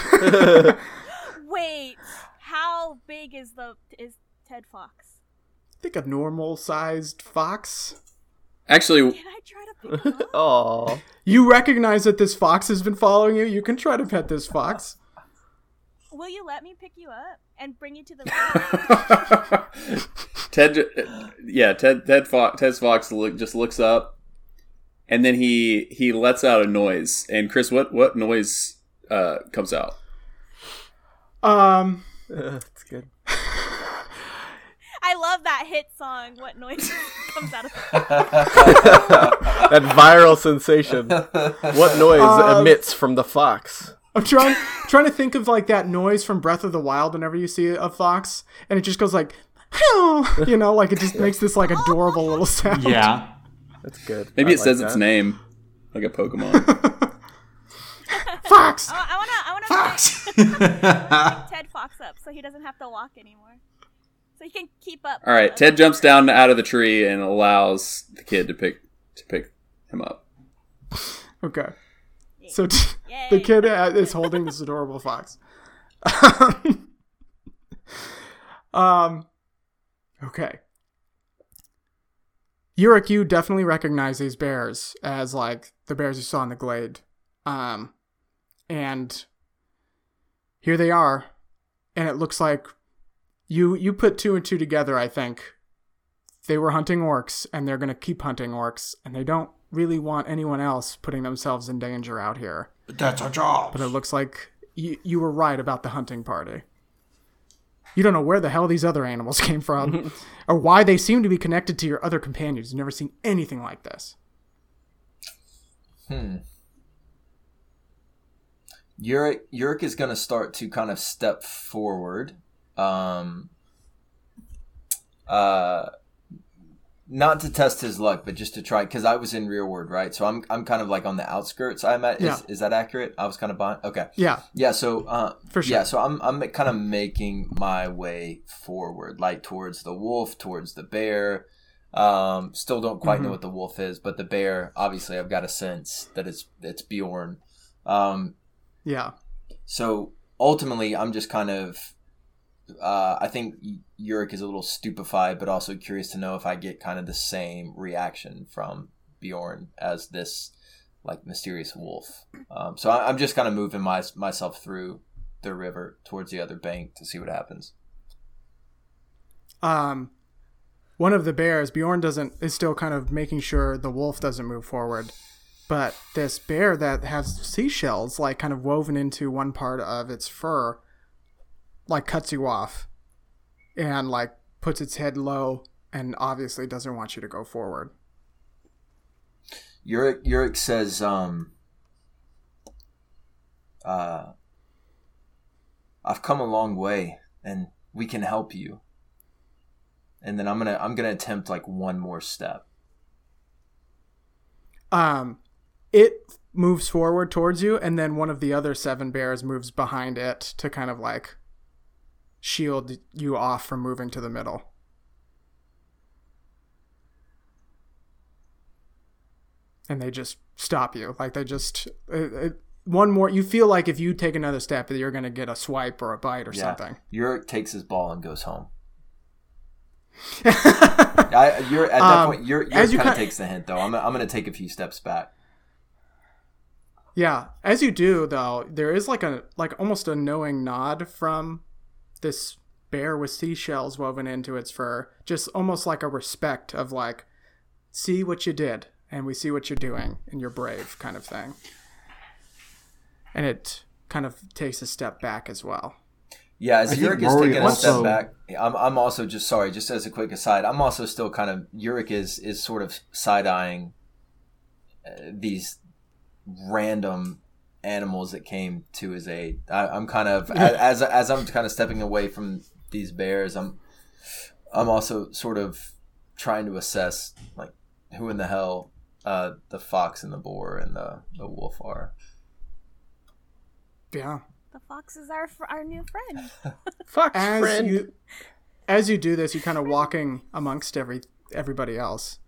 Wait, how big is the is Ted Fox? Think a normal sized fox. Actually, Can I try to pick? Oh, You recognize that this fox has been following you. You can try to pet this fox. Will you let me pick you up and bring you to the? Ted, yeah, Ted, Ted Fox, Ted's Fox look, just looks up, and then he he lets out a noise. And Chris, what what noise uh, comes out? Um, that's good. I love that hit song. What noise comes out of? That viral sensation. What noise Um, emits from the fox? I'm trying trying to think of like that noise from Breath of the Wild whenever you see a fox, and it just goes like, you know, like it just makes this like adorable little sound. Yeah. That's good. Maybe I it says like its name, like a Pokemon. Fox. Oh, I wanna, I wanna pick Ted Fox up so he doesn't have to walk anymore. So he can keep up. All right, Ted jumps down out of the tree and allows the kid to pick to pick him up. Okay. So t- the kid uh, is holding this adorable fox. um. Okay. Yurik, you definitely recognize these bears as like the bears you saw in the glade. Um, and here they are, and it looks like you you put two and two together. I think they were hunting orcs, and they're gonna keep hunting orcs, and they don't really want anyone else putting themselves in danger out here. But That's our job. But it looks like you you were right about the hunting party. You don't know where the hell these other animals came from, or why they seem to be connected to your other companions. You've never seen anything like this. Hmm. Yurik, Yurik is going to start to kind of step forward. Um, uh, not to test his luck, but just to try, because I was in rearward, right? So I'm I'm kind of like on the outskirts. I'm at. Is, Yeah. is that accurate? I was kind of behind. Okay. Yeah, Yeah, so uh, For sure. yeah, so I'm I'm kind of making my way forward, like towards the wolf, towards the bear. Um, still don't quite know Mhm. what the wolf is, but the bear, obviously, I've got a sense that it's it's Bjorn. Um, yeah. so ultimately, I'm just kind of. Uh, I think Yurik is a little stupefied, but also curious to know if I get kind of the same reaction from Bjorn as this like mysterious wolf. Um, so I, I'm just kind of moving my, myself through the river towards the other bank to see what happens. Um, one of the bears, Bjorn doesn't is still kind of making sure the wolf doesn't move forward. But this bear that has seashells like kind of woven into one part of its fur, like cuts you off, and like puts its head low, and obviously doesn't want you to go forward. Yurik, Yurik says, um, uh, "I've come a long way, and we can help you." And then I'm gonna I'm gonna attempt like one more step. Um, it moves forward towards you, and then one of the other seven bears moves behind it to kind of like shield you off from moving to the middle. And they just stop you. Like they just it, it, one more. You feel like if you take another step, that you're gonna get a swipe or a bite or Yeah. something. Yurik takes his ball and goes home. I, you're at that Um, point. You're, as Yurik you kind of takes the hint, though. I'm, I'm going to take a few steps back. Yeah, as you do though, there is like a like almost a knowing nod from this bear with seashells woven into its fur, just almost like a respect of like, see what you did, and we see what you're doing, and you're brave, kind of thing. And it kind of takes a step back as well. Yeah, as I think Yurik is Rory taking a step back, I'm, I'm also just sorry. Just as a quick aside, I'm also still kind of Yurik is is sort of side eyeing uh, these random animals that came to his aid. I, I'm kind of as as I'm kind of stepping away from these bears. I'm I'm also sort of trying to assess like who in the hell uh, the fox and the boar and the the wolf are. Yeah. The fox is our our new friend. Fox as friend. you as you do this, you're kind of walking amongst every everybody else.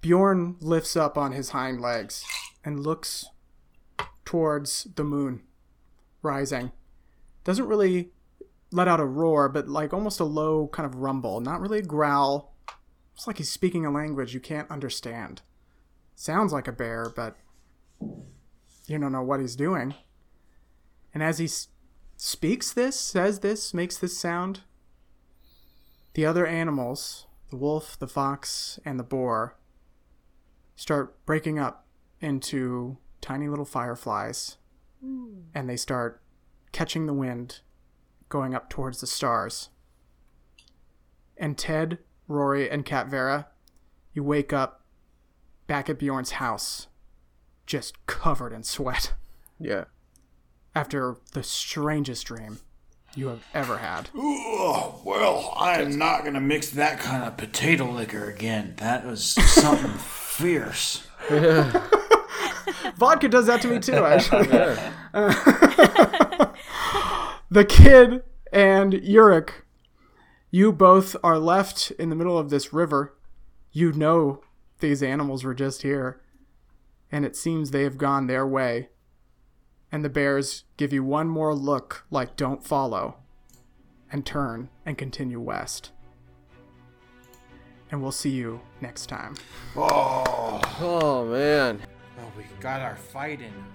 Bjorn lifts up on his hind legs and looks towards the moon rising. Doesn't really let out a roar, but like almost a low kind of rumble, not really a growl. It's like he's speaking a language you can't understand. Sounds like a bear, but you don't know what he's doing. And as he s- speaks this, says this, makes this sound, the other animals, the wolf, the fox, and the boar, start breaking up into tiny little fireflies. Hmm. And they start catching the wind, going up towards the stars. And Ted, Rory, and Cat Vera, you wake up back at Bjorn's house, just covered in sweat yeah. after the strangest dream. you have ever had. Oh, well, I am not going to mix that kind of potato liquor again. That was something fierce. Vodka does that to me too, actually. the kid and Yurik, you both are left in the middle of this river. You know these animals were just here, and it seems they have gone their way. And the bears give you one more look like don't follow, and turn and continue west. And we'll see you next time. Oh, Oh man. We got our fight in.